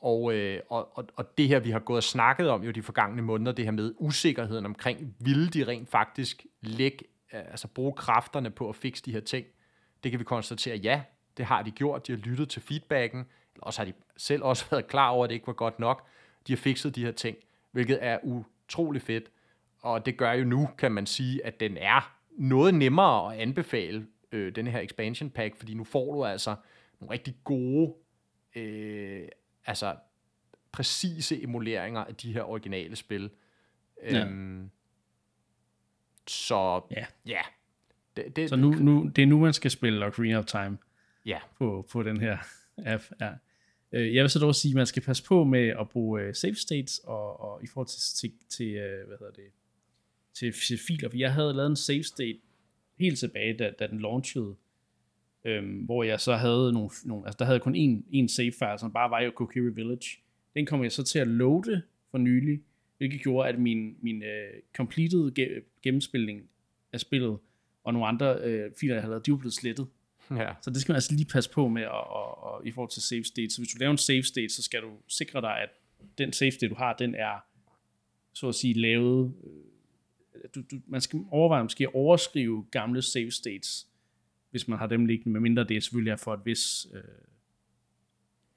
Og, øh, og, og, og det her, vi har gået og snakket om jo de forgangne måneder, det her med usikkerheden omkring, ville de rent faktisk lægge, øh, altså bruge kræfterne på at fikse de her ting? Det kan vi konstatere, ja, det har de gjort. De har lyttet til feedbacken, eller også har de selv også <laughs> været klar over, at det ikke var godt nok. De har fikset de her ting, hvilket er utrolig fedt. Og det gør jo nu, kan man sige, at den er noget nemmere at anbefale øh, den her expansion pack, fordi nu får du altså nogle rigtig gode, øh, altså præcise emuleringer af de her originale spil. Ja. Øhm, så ja, ja det, det, så nu, nu, det er nu, man skal spille Ocarina of Time ja. på, på den her <laughs> app. Ja. Øh, jeg vil så dog sige, at man skal passe på med at bruge uh, save states og, og i forhold til, til, til uh, hvad hedder det, til, til filer. For jeg havde lavet en save state helt tilbage, da, da den launchede, øhm, hvor jeg så havde nogle, nogle, altså der havde kun en, en save file, som bare var i Kokiri Village. Den kom jeg så til at loade for nylig, hvilket gjorde, at min, min uh, completed ge- gennemspilning af spillet, og nogle andre uh, filer, jeg havde lavet, de var blevet slettet. Ja. Så det skal man altså lige passe på med, og, og, og, i forhold til save state. Så hvis du laver en save state, så skal du sikre dig, at den save state, du har, den er, så at sige, lavet, øh, du, du, man skal overveje måske at overskrive gamle save states, hvis man har dem liggende, medmindre det selvfølgelig er for et vis, øh,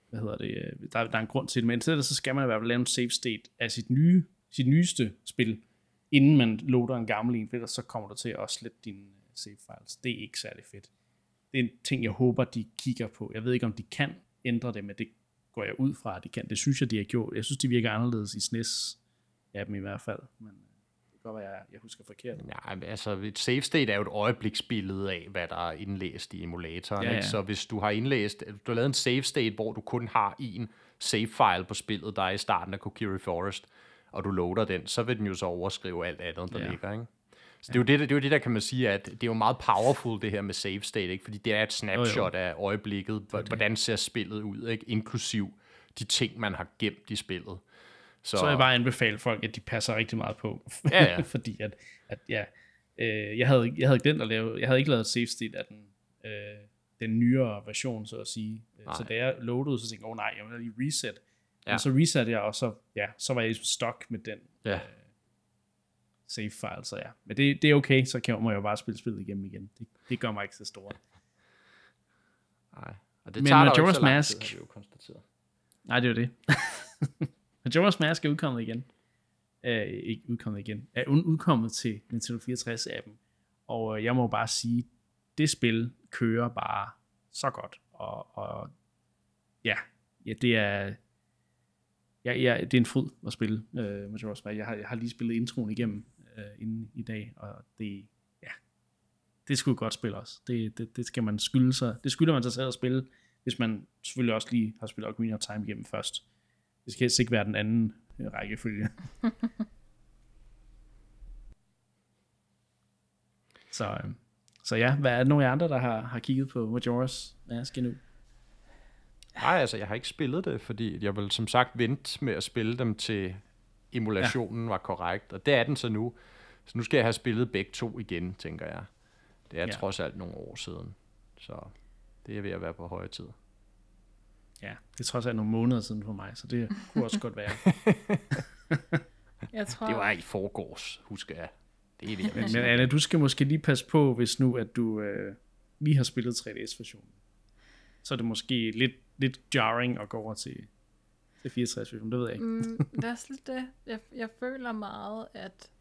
hvad hedder det, øh, der, der er en grund til det, men til det, så skal man i hvert fald lave en save state af sit nye, sit nyeste spil, inden man loader en gammel en, for så kommer du til at slette dine øh, save files. Det er ikke særlig fedt. Det er en ting, jeg håber, de kigger på. Jeg ved ikke, om de kan ændre det, men det går jeg ud fra, at de kan. Det synes jeg, de har gjort. Jeg synes, de virker anderledes i SNES af dem i hvert fald. Men, øh, godt være, jeg, jeg husker forkert. Ja, altså et save state er jo et øjebliksbillede af, hvad der er indlæst i emulatoren. Ja, ja. Ikke? Så hvis du har indlæst, du har lavet en save state, hvor du kun har en save file på spillet, der er i starten af Kokiri Forest, og du loader den, så vil den jo så overskrive alt andet, der ja. ligger. Ikke? Så det er, jo det, det er jo det, der kan man sige, at det er jo meget powerful, det her med save state, ikke? fordi det er et snapshot jo. af øjeblikket, hvordan ser spillet ud, ikke? inklusiv de ting, man har gemt i spillet. Så, så jeg bare anbefale folk, at de passer rigtig meget på. Ja, ja. <laughs> fordi at, at ja, øh, jeg, havde, jeg havde glemt at lave, jeg havde ikke lavet save state af den, øh, den nyere version, så at sige. Nej. Så da jeg loadede, så tænkte jeg, åh oh, nej, jeg vil lige reset. Ja. Og så resatte jeg, og så, ja, så var jeg stuck med den ja. øh, save file, så ja. Men det, det er okay, så kan jeg jo bare spille spillet igennem igen. Det, det gør mig ikke så stort. Nej, og det Men tager Majora's Mask... Tid, konstateret. Nej, det er det. <laughs> Majora's Mask er udkommet igen. Uh, ikke udkommet igen. Er udkommet til Nintendo 64-appen. Og uh, jeg må bare sige, det spil kører bare så godt. Og, og ja, ja, det er ja, ja, det er en fryd at spille øh, uh, Majora's Mask. Jeg har, jeg har lige spillet introen igennem uh, inden i dag, og det, ja, det skulle godt spil også. Det, det, det skal man skylde sig, det skylder man sig selv at spille, hvis man selvfølgelig også lige har spillet Ocarina of Time igennem først. Det skal helst ikke være den anden øh, rækkefølge. <laughs> så, øh, så ja, hvad er det nogle andre, der har, har kigget på Majora's Mask endnu? Nej, altså jeg har ikke spillet det, fordi jeg vil som sagt vente med at spille dem til emulationen ja. var korrekt, og det er den så nu. Så nu skal jeg have spillet begge to igen, tænker jeg. Det er ja. trods alt nogle år siden, så det er ved at være på høje tid. Ja, det er trods alt nogle måneder siden for mig, så det kunne også godt være. <laughs> <laughs> jeg tror... Det var i forgårs, husker jeg. Det er det, men, men Anna, du skal måske lige passe på, hvis nu, at du øh, lige har spillet 3DS-versionen. Så er det måske lidt, lidt jarring at gå over til, til 64-versionen, det ved jeg ikke. mm, <laughs> det er lidt det. Jeg, jeg føler meget, at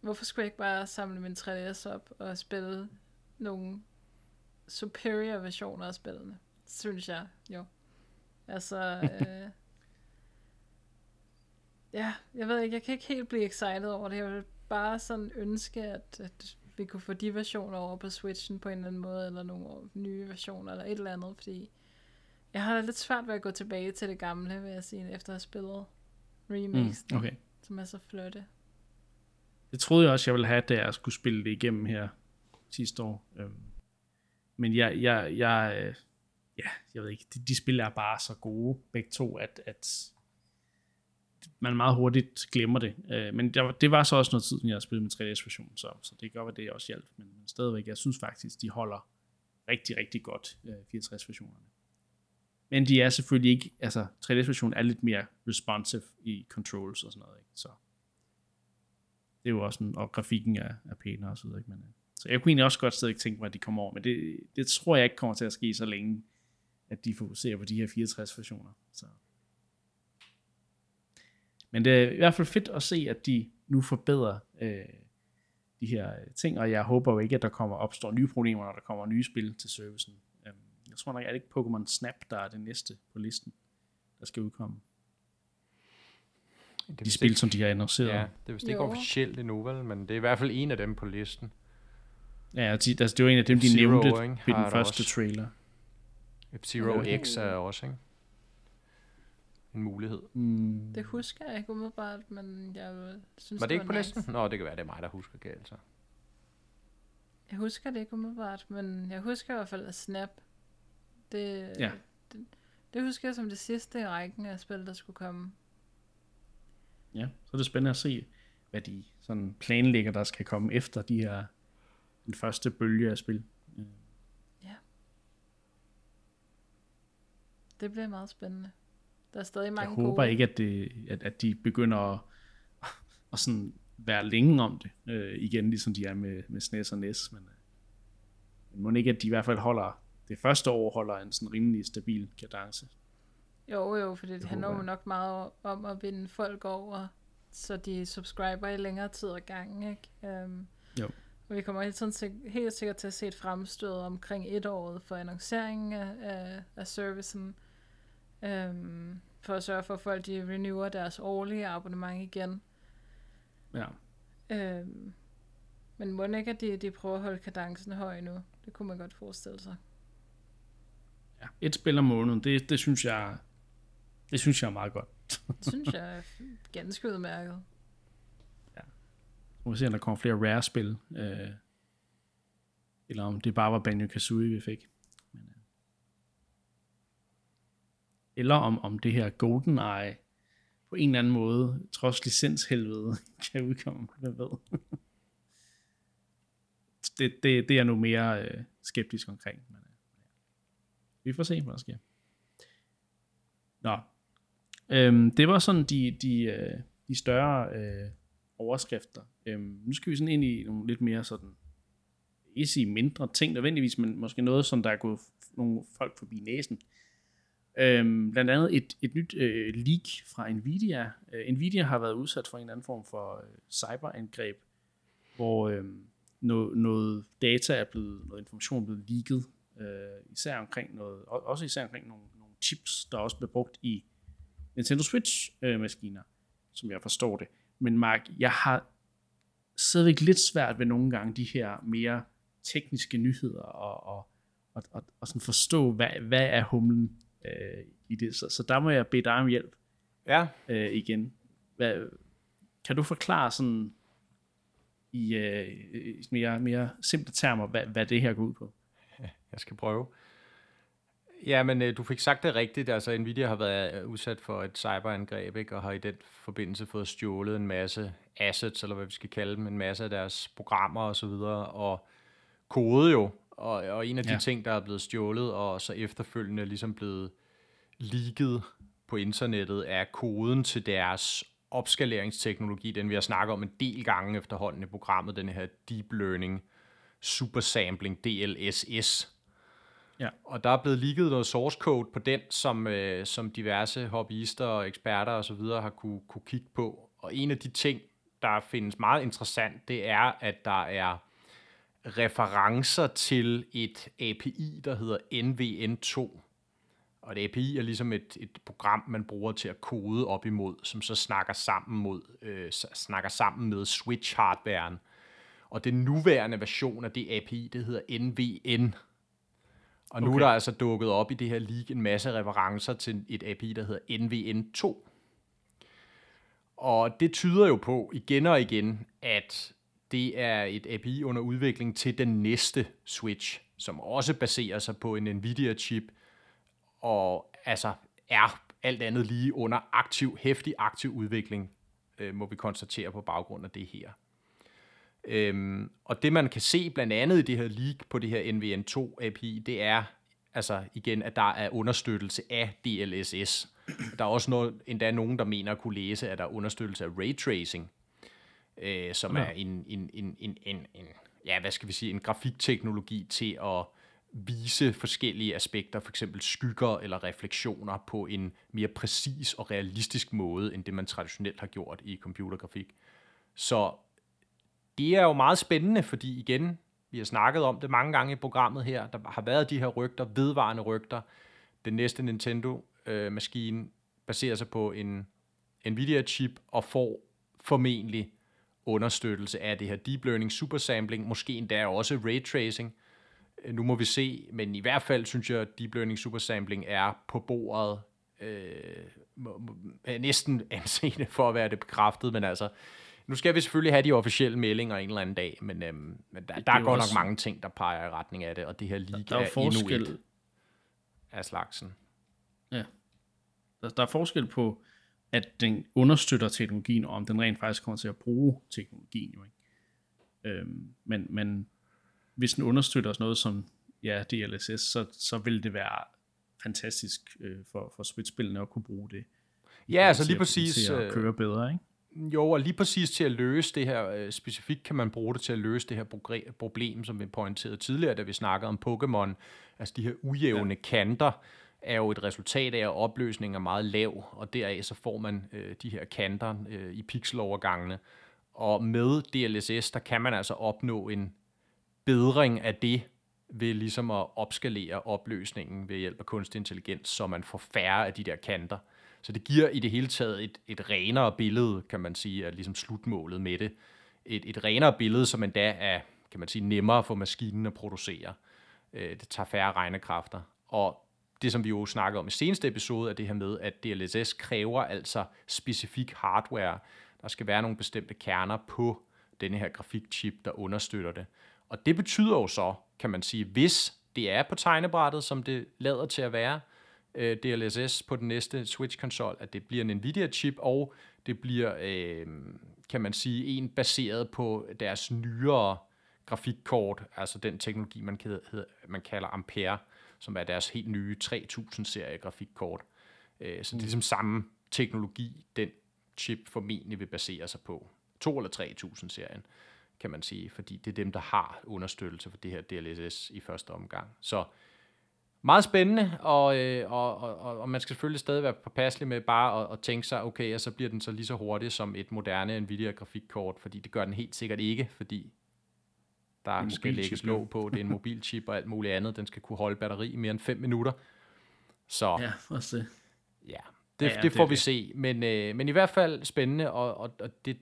hvorfor skulle jeg ikke bare samle min 3DS op og spille nogle superior versioner af spillene? Synes jeg jo. Altså, øh, ja, jeg ved ikke, jeg kan ikke helt blive excited over det. Jeg vil bare sådan ønske, at, at vi kunne få de versioner over på Switchen på en eller anden måde, eller nogle nye versioner, eller et eller andet, fordi jeg har da lidt svært ved at gå tilbage til det gamle, vil jeg sige, efter at have spillet remakes, mm, okay. som er så flotte. Det troede jeg også, jeg ville have, da jeg skulle spille det igennem her sidste år. Øhm, men jeg, jeg, jeg, øh, ja, jeg ved ikke, de, de spil er bare så gode, begge to, at, at man meget hurtigt glemmer det. Øh, men det det var så også noget tid, jeg har spillet med 3DS-version, så, så det gør, at det også hjalp. Men, men stadigvæk, jeg synes faktisk, de holder rigtig, rigtig godt, øh, 64-versionerne. Men de er selvfølgelig ikke, altså 3DS-versionen er lidt mere responsive i controls og sådan noget, ikke? så det er jo også sådan, og grafikken er, er pænere og så videre, ikke? Men, øh, så jeg kunne egentlig også godt stadig tænke mig, at de kommer over, men det, det tror jeg ikke kommer til at ske så længe, at de fokuserer på de her 64 versioner. Så. Men det er i hvert fald fedt at se, at de nu forbedrer øh, de her ting, og jeg håber jo ikke, at der kommer opstår nye problemer, når der kommer nye spil til servicen. Øhm, jeg tror nok, at det ikke Pokémon Snap, der er det næste på listen, der skal udkomme. Det de spil, ikke, som de har annonceret. Ja, det er vist ikke jo. officielt endnu, vel, men det er i hvert fald en af dem på listen. Ja, altså, det er jo en af dem, de Zero, nævnte i den første også. trailer. F-Zero X er også, ikke? En mulighed. Mm. Det husker jeg ikke umiddelbart, men jeg synes, var det, det ikke på nice. listen? Nå, det kan være, det er mig, der husker galt, så. Jeg husker det ikke umiddelbart, men jeg husker i hvert fald, at Snap, det, ja. det, det husker jeg som det sidste i rækken af spil, der skulle komme. Ja, så er det spændende at se, hvad de sådan planlægger, der skal komme efter de her, den første bølge af spil. Det bliver meget spændende. Der er stadig mange Jeg håber gode... ikke, at, det, at, at de begynder at, at sådan være længe om det øh, igen, ligesom de er med, med SNES og NES. Men, øh, men må ikke, at de i hvert fald holder, det første år holder en sådan rimelig stabil kadence. Jo, jo, for det, det handler jo nok meget om at vinde folk over, så de subscriber i længere tid ad gangen, ikke? Um, jo. Og vi kommer helt, sådan, helt sikkert til at se et fremstød omkring et år for annonceringen af, af, af servicen øhm, for at sørge for, at folk de renewer deres årlige abonnement igen. Ja. Øhm, men må ikke, at de, de prøver at holde kadencen høj nu? Det kunne man godt forestille sig. Ja, et spil om måneden, det, det synes jeg det synes jeg er meget godt. det synes jeg er ganske udmærket. Ja. må vi se, om der kommer flere rare-spil. Øh, eller om det bare var Banjo-Kazooie, vi fik. Men, øh. Eller om, om det her GoldenEye på en eller anden måde, trods licenshelvede, <laughs> kan udkomme. Hvem ved? <laughs> det, det, det er jeg nu mere øh, skeptisk omkring. Men, øh, vi får se, hvad der sker. Nå. Øhm, det var sådan de, de, øh, de større øh, overskrifter. Øhm, nu skal vi sådan ind i nogle lidt mere sådan, ikke sige mindre ting nødvendigvis, men måske noget, som der er gået nogle folk forbi næsen. Øhm, blandt andet et, et nyt øh, leak fra Nvidia. Øh, Nvidia har været udsat for en eller anden form for øh, cyberangreb, hvor øh, noget, noget data er blevet, noget information er blevet leaget, øh, især omkring noget, også især omkring nogle, nogle chips, der også bliver brugt i Nintendo Switch-maskiner, øh, som jeg forstår det. Men Mark, jeg har stadigvæk lidt svært ved nogle gange de her mere tekniske nyheder og, og, og, og, og sådan forstå, hvad, hvad er humlen øh, i det. Så, så der må jeg bede dig om hjælp ja. øh, igen. Hvad, kan du forklare sådan i øh, mere, mere simple termer, hvad, hvad det her går ud på? <laughs> Jeg skal prøve. Ja, men øh, du fik sagt det rigtigt. Altså, Nvidia har været øh, udsat for et cyberangreb, ikke? og har i den forbindelse fået stjålet en masse assets, eller hvad vi skal kalde dem, en masse af deres programmer og så videre, og kode jo. Og, og en af de ja. ting, der er blevet stjålet, og så efterfølgende ligesom blevet leaget på internettet, er koden til deres opskaleringsteknologi, den vi har snakket om en del gange efterhånden i programmet, den her Deep Learning Super Sampling, DLSS, Ja. Og der er blevet ligget noget source code på den, som, øh, som diverse hobbyister og eksperter osv. har kunne, kunne kigge på. Og en af de ting, der findes meget interessant, det er, at der er referencer til et API, der hedder NVN2. Og et API er ligesom et, et program, man bruger til at kode op imod, som så snakker sammen, mod, øh, snakker sammen med switch-hardwaren. Og den nuværende version af det API, det hedder NVN. Og nu okay. er der altså dukket op i det her leak en masse referencer til et API, der hedder NVN2. Og det tyder jo på igen og igen, at det er et API under udvikling til den næste Switch, som også baserer sig på en Nvidia-chip, og altså er alt andet lige under aktiv, hæftig aktiv udvikling, øh, må vi konstatere på baggrund af det her. Øhm, og det man kan se blandt andet i det her leak på det her NVN2 API, det er altså igen, at der er understøttelse af DLSS. Der er også noget, endda nogen, der mener at kunne læse, at der er understøttelse af ray tracing, øh, som ja. er en, en, en, en, en, en, ja, hvad skal vi sige, en grafikteknologi til at vise forskellige aspekter, for eksempel skygger eller refleksioner på en mere præcis og realistisk måde, end det man traditionelt har gjort i computergrafik. Så det er jo meget spændende, fordi igen, vi har snakket om det mange gange i programmet her, der har været de her rygter, vedvarende rygter. Den næste Nintendo-maskine baserer sig på en Nvidia-chip og får formentlig understøttelse af det her deep learning super sampling, måske endda også ray tracing. Øh, nu må vi se, men i hvert fald synes jeg, at deep learning super sampling er på bordet øh, må, må, næsten <laughs> anseende for at være det bekræftet, men altså nu skal vi selvfølgelig have de officielle meldinger en eller anden dag, men, øhm, men der, der er godt også... nok mange ting, der peger i retning af det, og det her league der, der er, er forskel... endnu et af slagsen. Ja. Der, der er forskel på, at den understøtter teknologien, og om den rent faktisk kommer til at bruge teknologien. Jo, ikke? Øhm, men, men hvis den understøtter os noget som ja, DLSS, så, så vil det være fantastisk øh, for, for Switch-spillene at kunne bruge det. Ja, altså lige præcis. Til at øh, køre bedre, ikke? Jo, og lige præcis til at løse det her, øh, specifikt kan man bruge det til at løse det her problem, som vi pointerede tidligere, da vi snakkede om Pokémon. Altså de her ujævne ja. kanter er jo et resultat af, at opløsningen er meget lav, og deraf så får man øh, de her kanter øh, i pixelovergangene. Og med DLSS, der kan man altså opnå en bedring af det, ved ligesom at opskalere opløsningen ved hjælp af kunstig intelligens, så man får færre af de der kanter. Så det giver i det hele taget et, et renere billede, kan man sige, er ligesom slutmålet med det. Et, et renere billede, som endda er, kan man sige, nemmere for maskinen at producere. Øh, det tager færre regnekræfter. Og det, som vi jo snakkede om i seneste episode, er det her med, at DLSS kræver altså specifik hardware. Der skal være nogle bestemte kerner på denne her grafikchip, der understøtter det. Og det betyder jo så, kan man sige, hvis det er på tegnebrættet, som det lader til at være, øh, DLSS på den næste Switch-konsol, at det bliver en Nvidia-chip, og det bliver, øh, kan man sige, en baseret på deres nyere grafikkort, altså den teknologi, man, man kalder Ampere, som er deres helt nye 3000-serie grafikkort. Øh, så det er ligesom samme teknologi, den chip formentlig vil basere sig på. 2 eller 3000-serien, kan man sige, fordi det er dem, der har understøttelse for det her DLSS i første omgang. Så meget spændende, og, øh, og, og, og man skal selvfølgelig stadig være påpasselig med bare at, at tænke sig, okay, og så bliver den så lige så hurtig som et moderne Nvidia-grafikkort, fordi det gør den helt sikkert ikke, fordi der skal lægges låg på, det er en mobilchip og alt muligt andet, den skal kunne holde batteri i mere end 5 minutter. Så ja, også det. Ja, det, ja, ja, det får det, vi det. se, men, øh, men i hvert fald spændende, og, og, og det,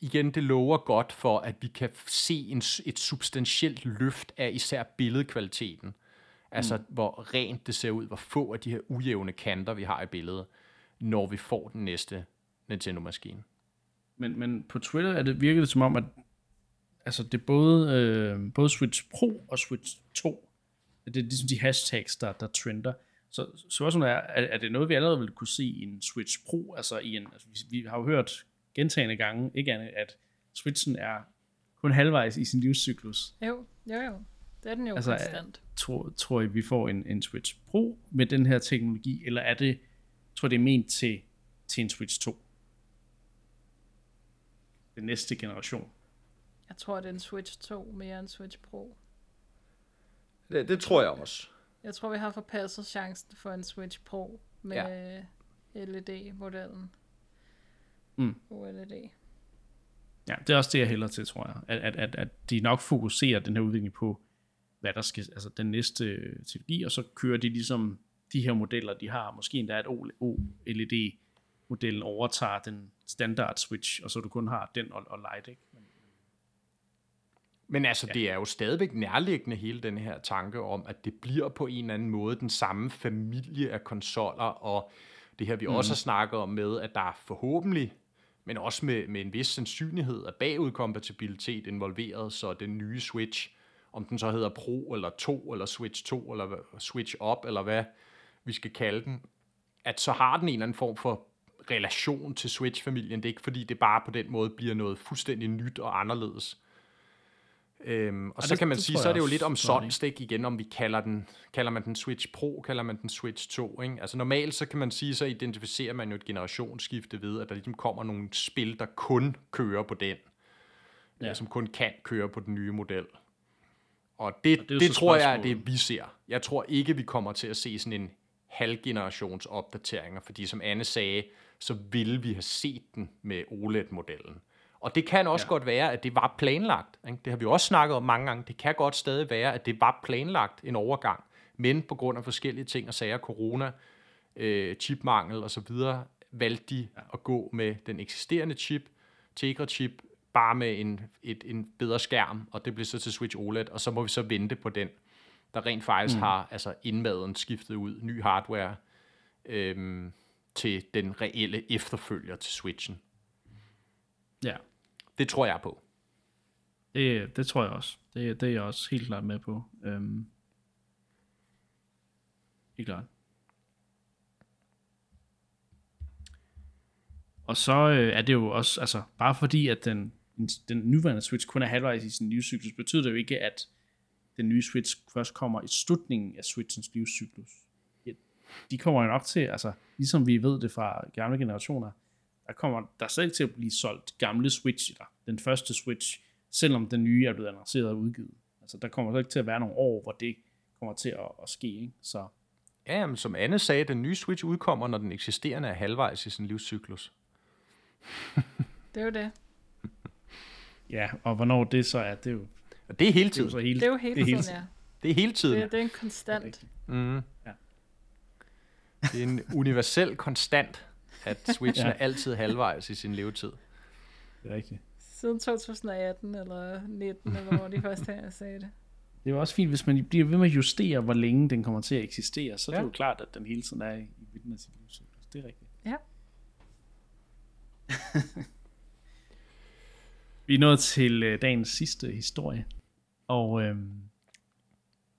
igen, det lover godt for, at vi kan se en, et substantielt løft af især billedkvaliteten. Altså, mm. hvor rent det ser ud, hvor få af de her ujævne kanter, vi har i billedet, når vi får den næste Nintendo-maskine. Men, men på Twitter er det, virker det som om, at altså det er både, øh, både Switch Pro og Switch 2, det er ligesom de hashtags, der, der trender. Så spørgsmålet er, er, er det noget, vi allerede vil kunne se i en Switch Pro? Altså, i en, altså vi, vi har jo hørt gentagende gange, ikke andet, at Switchen er kun halvvejs i sin livscyklus. Jo, jo, jo. Det er den jo altså, konstant. Tror, tror I, vi får en, en Switch Pro med den her teknologi, eller er det, tror det er ment til, til en Switch 2? Den næste generation. Jeg tror, det er en Switch 2 mere end Switch Pro. Det, det tror jeg også. Jeg tror, vi har forpasset chancen for en Switch Pro med ja. LED-modellen. Mm. OLED. Ja, det er også det, jeg hælder til, tror jeg. At, at, at, at de nok fokuserer den her udvikling på, hvad der skal, altså den næste teknologi, og så kører de ligesom de her modeller, de har. Måske endda et OLED-modellen overtager den standard Switch, og så du kun har den og, og light, ikke? Men, altså, ja. det er jo stadigvæk nærliggende hele den her tanke om, at det bliver på en eller anden måde den samme familie af konsoller, og det her vi mm. også har snakket om med, at der er forhåbentlig, men også med, med en vis sandsynlighed af bagudkompatibilitet involveret, så den nye Switch, om den så hedder Pro eller 2, eller Switch 2, eller Switch Up, eller hvad vi skal kalde den, at så har den en eller anden form for relation til Switch-familien. Det er ikke fordi, det bare på den måde bliver noget fuldstændig nyt og anderledes. Øhm, og, og så det, kan man det sige, så er det jo lidt om sondstik igen, om vi kalder den, kalder man den Switch Pro, kalder man den Switch 2. Ikke? Altså normalt, så kan man sige, så identificerer man jo et generationsskifte ved, at der ligesom kommer nogle spil, der kun kører på den. Ja. som kun kan køre på den nye model. Og det, og det, det tror jeg er det, vi ser. Jeg tror ikke, vi kommer til at se sådan en halvgenerations opdateringer, fordi som Anne sagde, så ville vi have set den med OLED-modellen. Og det kan også ja. godt være, at det var planlagt. Ikke? Det har vi også snakket om mange gange. Det kan godt stadig være, at det var planlagt en overgang, men på grund af forskellige ting og sager, corona, øh, chipmangel osv., valgte de ja. at gå med den eksisterende chip, Tegra-chip, bare med en, et, en bedre skærm, og det blev så til Switch OLED, og så må vi så vente på den, der rent faktisk mm. har altså indmaden skiftet ud, ny hardware, øhm, til den reelle efterfølger til Switchen. Ja. Det tror jeg på. Det, det tror jeg også. Det, det er jeg også helt klart med på. Øhm, helt klart. Og så øh, er det jo også, altså bare fordi, at den, den nuværende Switch kun er halvvejs i sin livscyklus, betyder det jo ikke, at den nye Switch først kommer i slutningen af Switchens livscyklus. De kommer jo nok til, altså ligesom vi ved det fra gamle generationer, der kommer der slet ikke til at blive solgt gamle Switch, den første Switch, selvom den nye er blevet annonceret og udgivet. Altså, der kommer slet ikke til at være nogle år, hvor det kommer til at, at ske, ikke? Så. Ja, men som Anne sagde, den nye Switch udkommer, når den eksisterende er halvvejs i sin livscyklus. det er jo det. <laughs> ja, og hvornår det så er, det er jo... Og det er hele tiden. Det er jo, hele, det er jo hele tiden, hele tiden, ja. Det er hele tiden. Det, det er en konstant. Mm. Ja. Det er en universel konstant at <laughs> Switchen ja. er altid halvvejs i sin levetid. Det er rigtigt. Siden 2018 eller 19, eller hvor de første <laughs> her sagde det. Det er jo også fint, hvis man bliver ved med at justere, hvor længe den kommer til at eksistere, så ja. er det jo klart, at den hele tiden er i midten af sin livscyklus. Det er rigtigt. Ja. <laughs> Vi er nået til øh, dagens sidste historie, og øh,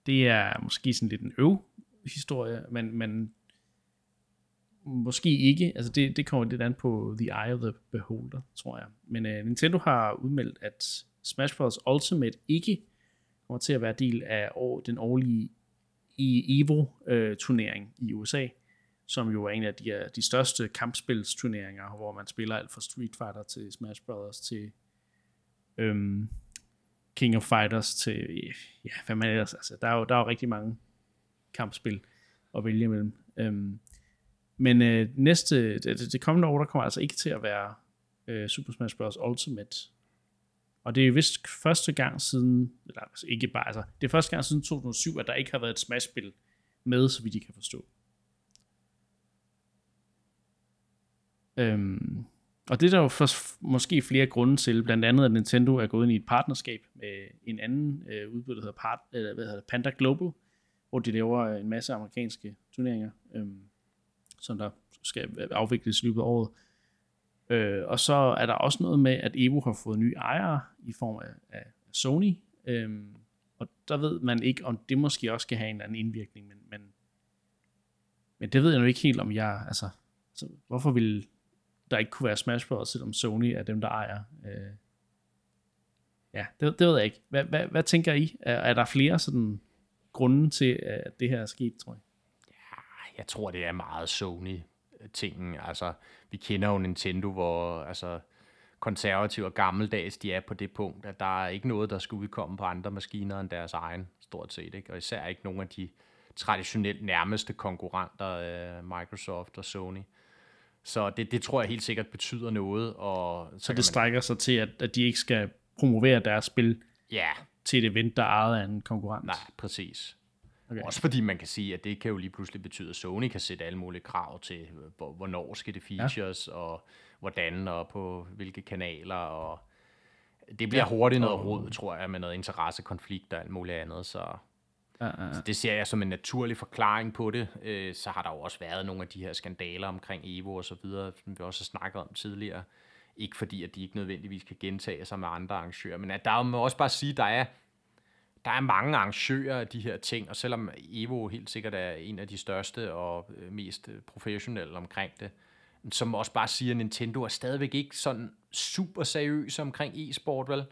det er måske sådan lidt en øv historie, men, men måske ikke. Altså det, det kommer lidt an på The Eye of the Beholder, tror jeg. Men øh, Nintendo har udmeldt, at Smash Bros. Ultimate ikke kommer til at være del af år, den årlige e, EVO-turnering øh, i USA, som jo er en af de, øh, de største kampspilsturneringer, hvor man spiller alt fra Street Fighter til Smash Bros. til øhm, King of Fighters til, ja, hvad man ellers, altså, der er jo, der er jo rigtig mange kampspil at vælge imellem. Øhm, men øh, næste, det, det kommende år, der kommer altså ikke til at være øh, Super Smash Bros. Ultimate. Og det er vist første gang siden, eller altså ikke bare, altså, det er første gang siden 2007, at der ikke har været et Smash-spil med, så vidt I kan forstå. Øhm, og det er der jo for, måske flere grunde til, blandt andet at Nintendo er gået ind i et partnerskab med en anden øh, udbyder, der hedder, Part, eller, hvad hedder det, Panda Global, hvor de laver en masse amerikanske turneringer, øhm, som der skal afvikles i løbet af året. Øh, og så er der også noget med, at Evo har fået nye ejere i form af, af Sony, Øh, og der ved man ikke, om det måske også skal have en eller anden indvirkning, men, men, men det ved jeg nu ikke helt, om jeg, altså, så hvorfor vil der ikke kunne være Smash Bros., selvom Sony er dem, der ejer. Øh, ja, det, det ved jeg ikke. Hvad, hvad, hvad tænker I? Er, er der flere sådan grunde til, at det her er sket, tror jeg? Jeg tror, det er meget Sony-tingen. Altså, vi kender jo Nintendo, hvor altså, konservativ og gammeldags de er på det punkt, at der er ikke noget, der skal udkomme på andre maskiner end deres egen, stort set. Ikke? Og især ikke nogen af de traditionelt nærmeste konkurrenter, øh, Microsoft og Sony. Så det, det tror jeg helt sikkert betyder noget. Og så, så det man... strækker sig til, at, at de ikke skal promovere deres spil ja. til et event, der er ejet af en konkurrent? Nej, præcis. Okay. Også fordi man kan sige, at det kan jo lige pludselig betyde, at Sony kan sætte alle mulige krav til, hvornår skal det features, ja. og hvordan, og på hvilke kanaler, og det bliver ja. hurtigt noget råd, tror jeg, med noget interessekonflikt og alt muligt andet, så Ja, ja, ja. Så det ser jeg som en naturlig forklaring på det. Øh, så har der jo også været nogle af de her skandaler omkring Evo og så videre, som vi også har snakket om tidligere. Ikke fordi, at de ikke nødvendigvis kan gentage sig med andre arrangører, men at der må også bare sige, at der er, der er mange arrangører af de her ting, og selvom Evo helt sikkert er en af de største og øh, mest professionelle omkring det, som også bare siger, at Nintendo er stadigvæk ikke sådan super seriøs omkring e-sport, vel?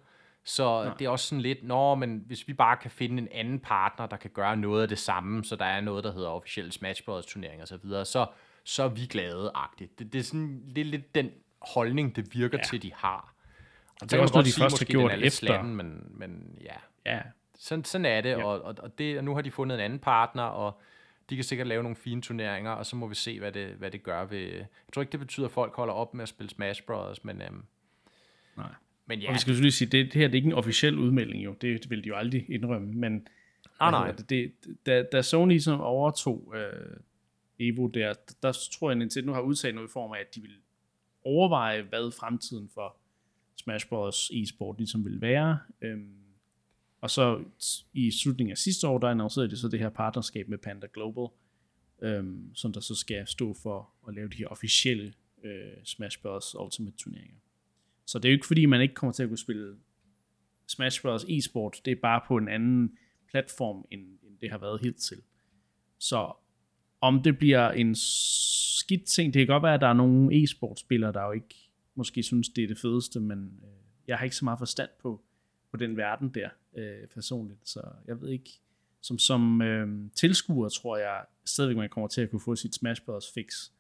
Så Nej. det er også sådan lidt, nå, men hvis vi bare kan finde en anden partner, der kan gøre noget af det samme, så der er noget, der hedder officielle Smash Bros. turneringer osv., så, så, så er vi glade-agtigt. Det, det er sådan det er lidt den holdning, det virker ja. til, de har. Og det er også noget, de først har gjort efter. Slatten, men, men ja. ja. Sådan, sådan er det, ja. og, og, og, det, og nu har de fundet en anden partner, og de kan sikkert lave nogle fine turneringer, og så må vi se, hvad det, hvad det gør ved... Jeg tror ikke, det betyder, at folk holder op med at spille Smash Bros., men... Øhm, Nej. Men ja. Og vi skal selvfølgelig sige, det, det her det er ikke en officiel udmelding jo, det, vil de jo aldrig indrømme, men ah, nej. Det, det, da, da Sony som overtog øh, Evo der, der tror jeg, at Nintendo har udtalt noget i form af, at de vil overveje, hvad fremtiden for Smash Bros. e-sport ligesom vil være. Øhm, og så i slutningen af sidste år, der annoncerede de så det her partnerskab med Panda Global, øhm, som der så skal stå for at lave de her officielle øh, Smash Bros. Ultimate turneringer. Så det er jo ikke fordi, man ikke kommer til at kunne spille Smash Bros. e-sport, det er bare på en anden platform, end, end det har været hidtil. Så om det bliver en skidt ting, det kan godt være, at der er nogle e-sportspillere, der jo ikke måske synes, det er det fedeste, men øh, jeg har ikke så meget forstand på, på den verden der øh, personligt, så jeg ved ikke, som, som øh, tilskuer tror jeg stadigvæk, man kommer til at kunne få sit Smash Bros. fix.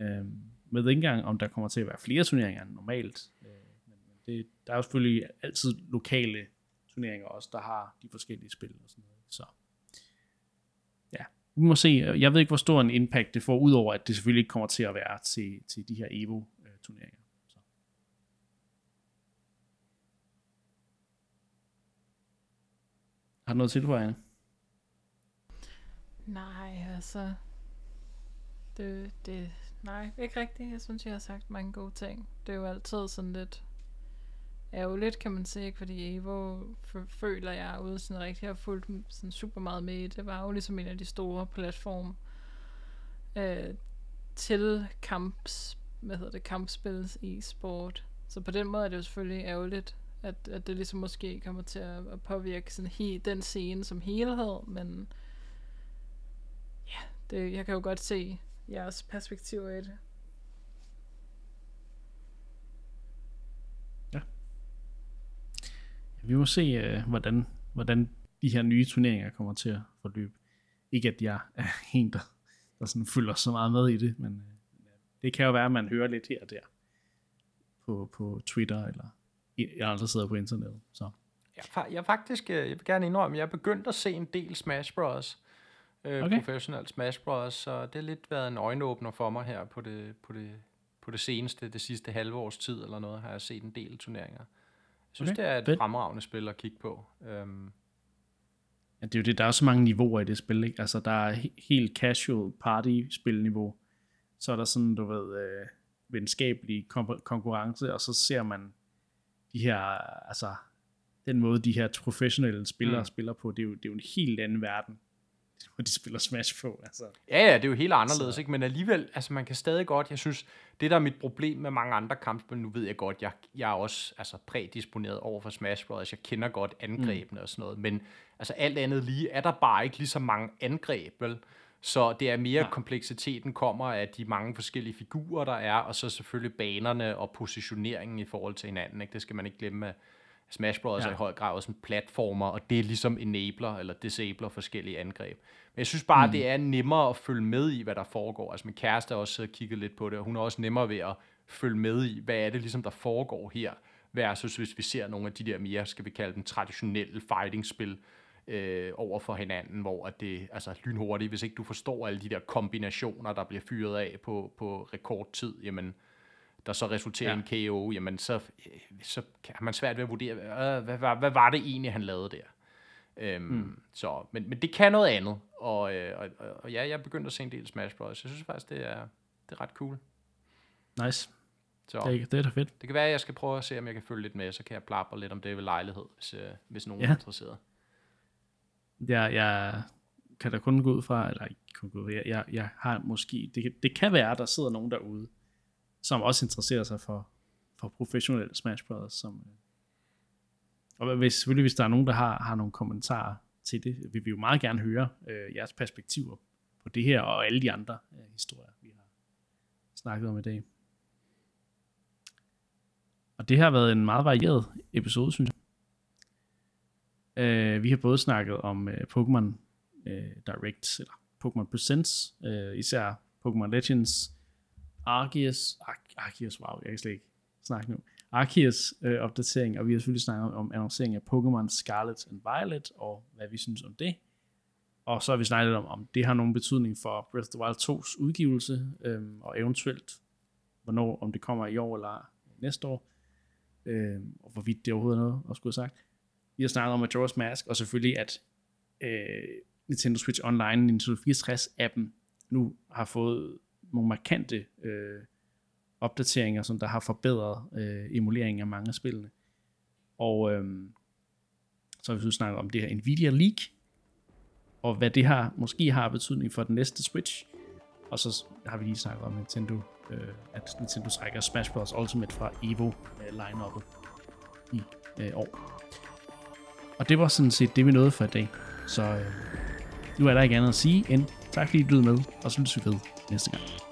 Øh, med ikke engang, om der kommer til at være flere turneringer end normalt. Øh, men det, der er jo selvfølgelig altid lokale turneringer også, der har de forskellige spil og sådan noget. Så ja, vi må se. Jeg ved ikke, hvor stor en impact det får, udover at det selvfølgelig ikke kommer til at være til, til de her Evo-turneringer. Øh, Så. Har du noget til, Anne? Nej, altså... Det, det, Nej, ikke rigtigt. Jeg synes, jeg har sagt mange gode ting. Det er jo altid sådan lidt ærgerligt, kan man sige, fordi Evo føler jeg ude sådan rigtig har fulgt sådan super meget med. Det var jo ligesom en af de store platforme øh, til kamps, hvad hedder det, kampspils e-sport. Så på den måde er det jo selvfølgelig ærgerligt, at, at det ligesom måske kommer til at, at påvirke sådan he, den scene som helhed, men ja, det, jeg kan jo godt se jeres perspektiv i det. Ja. Vi må se, øh, hvordan, hvordan de her nye turneringer kommer til at forløbe. Ikke at jeg er <laughs> en, der, der sådan følger så meget med i det, men øh, det kan jo være, at man hører lidt her og der på, på Twitter eller i andre steder på internettet. Så. Jeg, jeg faktisk, øh, jeg vil gerne indrømme, jeg er begyndt at se en del Smash Bros. Øh, okay. Professional Smash Bros. Så det har lidt været en øjenåbner for mig her på det, på det, på det seneste, det sidste halve års tid eller noget, har jeg set en del turneringer. Jeg synes, okay. det er et Fedt. fremragende spil at kigge på. Um, ja, det er jo det, der er så mange niveauer i det spil, ikke? Altså, der er helt casual party-spilniveau. Så er der sådan, du ved, øh, venskabelig konkurrence, og så ser man de her, altså, den måde, de her professionelle spillere mm. spiller på, det er, jo, det er jo en helt anden verden, <laughs> hvor de spiller Smash på. Altså. Ja, ja, det er jo helt anderledes, så. ikke? men alligevel, altså man kan stadig godt, jeg synes, det der er mit problem med mange andre kampspil, nu ved jeg godt, jeg, jeg er også altså, prædisponeret over for Smash Bros., jeg kender godt angrebene mm. og sådan noget, men altså alt andet lige, er der bare ikke lige så mange angreb, vel? Så det er mere, ja. kompleksiteten kommer af de mange forskellige figurer, der er, og så selvfølgelig banerne og positioneringen i forhold til hinanden. Ikke? Det skal man ikke glemme, at Smash Bros. Ja. er i høj grad også en platformer, og det er ligesom enabler eller disabler forskellige angreb. Men jeg synes bare, mm. det er nemmere at følge med i, hvad der foregår. Altså min kæreste har også kigget lidt på det, og hun er også nemmere ved at følge med i, hvad er det ligesom, der foregår her, versus hvis vi ser nogle af de der mere, skal vi kalde dem, traditionelle fighting-spil, øh, over for hinanden, hvor at det altså lynhurtigt, hvis ikke du forstår alle de der kombinationer, der bliver fyret af på, på rekordtid, jamen, der så resulterer ja. i en KO, jamen så, så har man svært ved at vurdere, øh, hvad, hvad, hvad var det egentlig, han lavede der? Øhm, mm. så, men, men det kan noget andet, og, øh, og, og, ja, jeg er begyndt at se en del Smash Bros. Jeg synes faktisk, det er, det er ret cool. Nice. Så, det, er, det er da fedt. Det kan være, at jeg skal prøve at se, om jeg kan følge lidt med, så kan jeg plapre lidt om det ved lejlighed, hvis, øh, hvis nogen ja. er interesseret jeg, jeg kan da kun gå ud fra, eller ikke kun gå ud, jeg, jeg, jeg har måske, det, det kan være, at der sidder nogen derude, som også interesserer sig for, for professionelle Smash Brothers, som, øh, og hvis, selvfølgelig hvis der er nogen, der har, har nogle kommentarer til det, vil vi jo meget gerne høre øh, jeres perspektiver på det her, og alle de andre øh, historier, vi har snakket om i dag. Og det har været en meget varieret episode, synes jeg. Øh, vi har både snakket om øh, Pokémon øh, Direct, eller Pokémon Presents, øh, især Pokémon Legends, Arceus, Ar- Arceus, wow, jeg kan slet ikke snakke nu, Arceus øh, opdatering, og vi har selvfølgelig snakket om, annoncering af Pokémon Scarlet and Violet, og hvad vi synes om det. Og så har vi snakket om, om det har nogen betydning for Breath of the Wild 2's udgivelse, øh, og eventuelt, hvornår, om det kommer i år eller næste år, øh, og hvorvidt det overhovedet er noget at skulle have sagt. Vi har snakket om Majora's Mask, og selvfølgelig at øh, Nintendo Switch Online, Nintendo 64-appen, nu har fået nogle markante øh, opdateringer, som der har forbedret øh, emuleringen af mange af spillene. Og øh, så har vi så snakket om det her Nvidia Leak, og hvad det har måske har betydning for den næste Switch. Og så har vi lige snakket om Nintendo, øh, at Nintendo trækker Smash Bros. Ultimate fra Evo øh, line i øh, år. Og det var sådan set det, vi nåede for i dag. Så øh, nu er der ikke andet at sige end tak fordi I lyttede med, og så lyttes vi ved næste gang.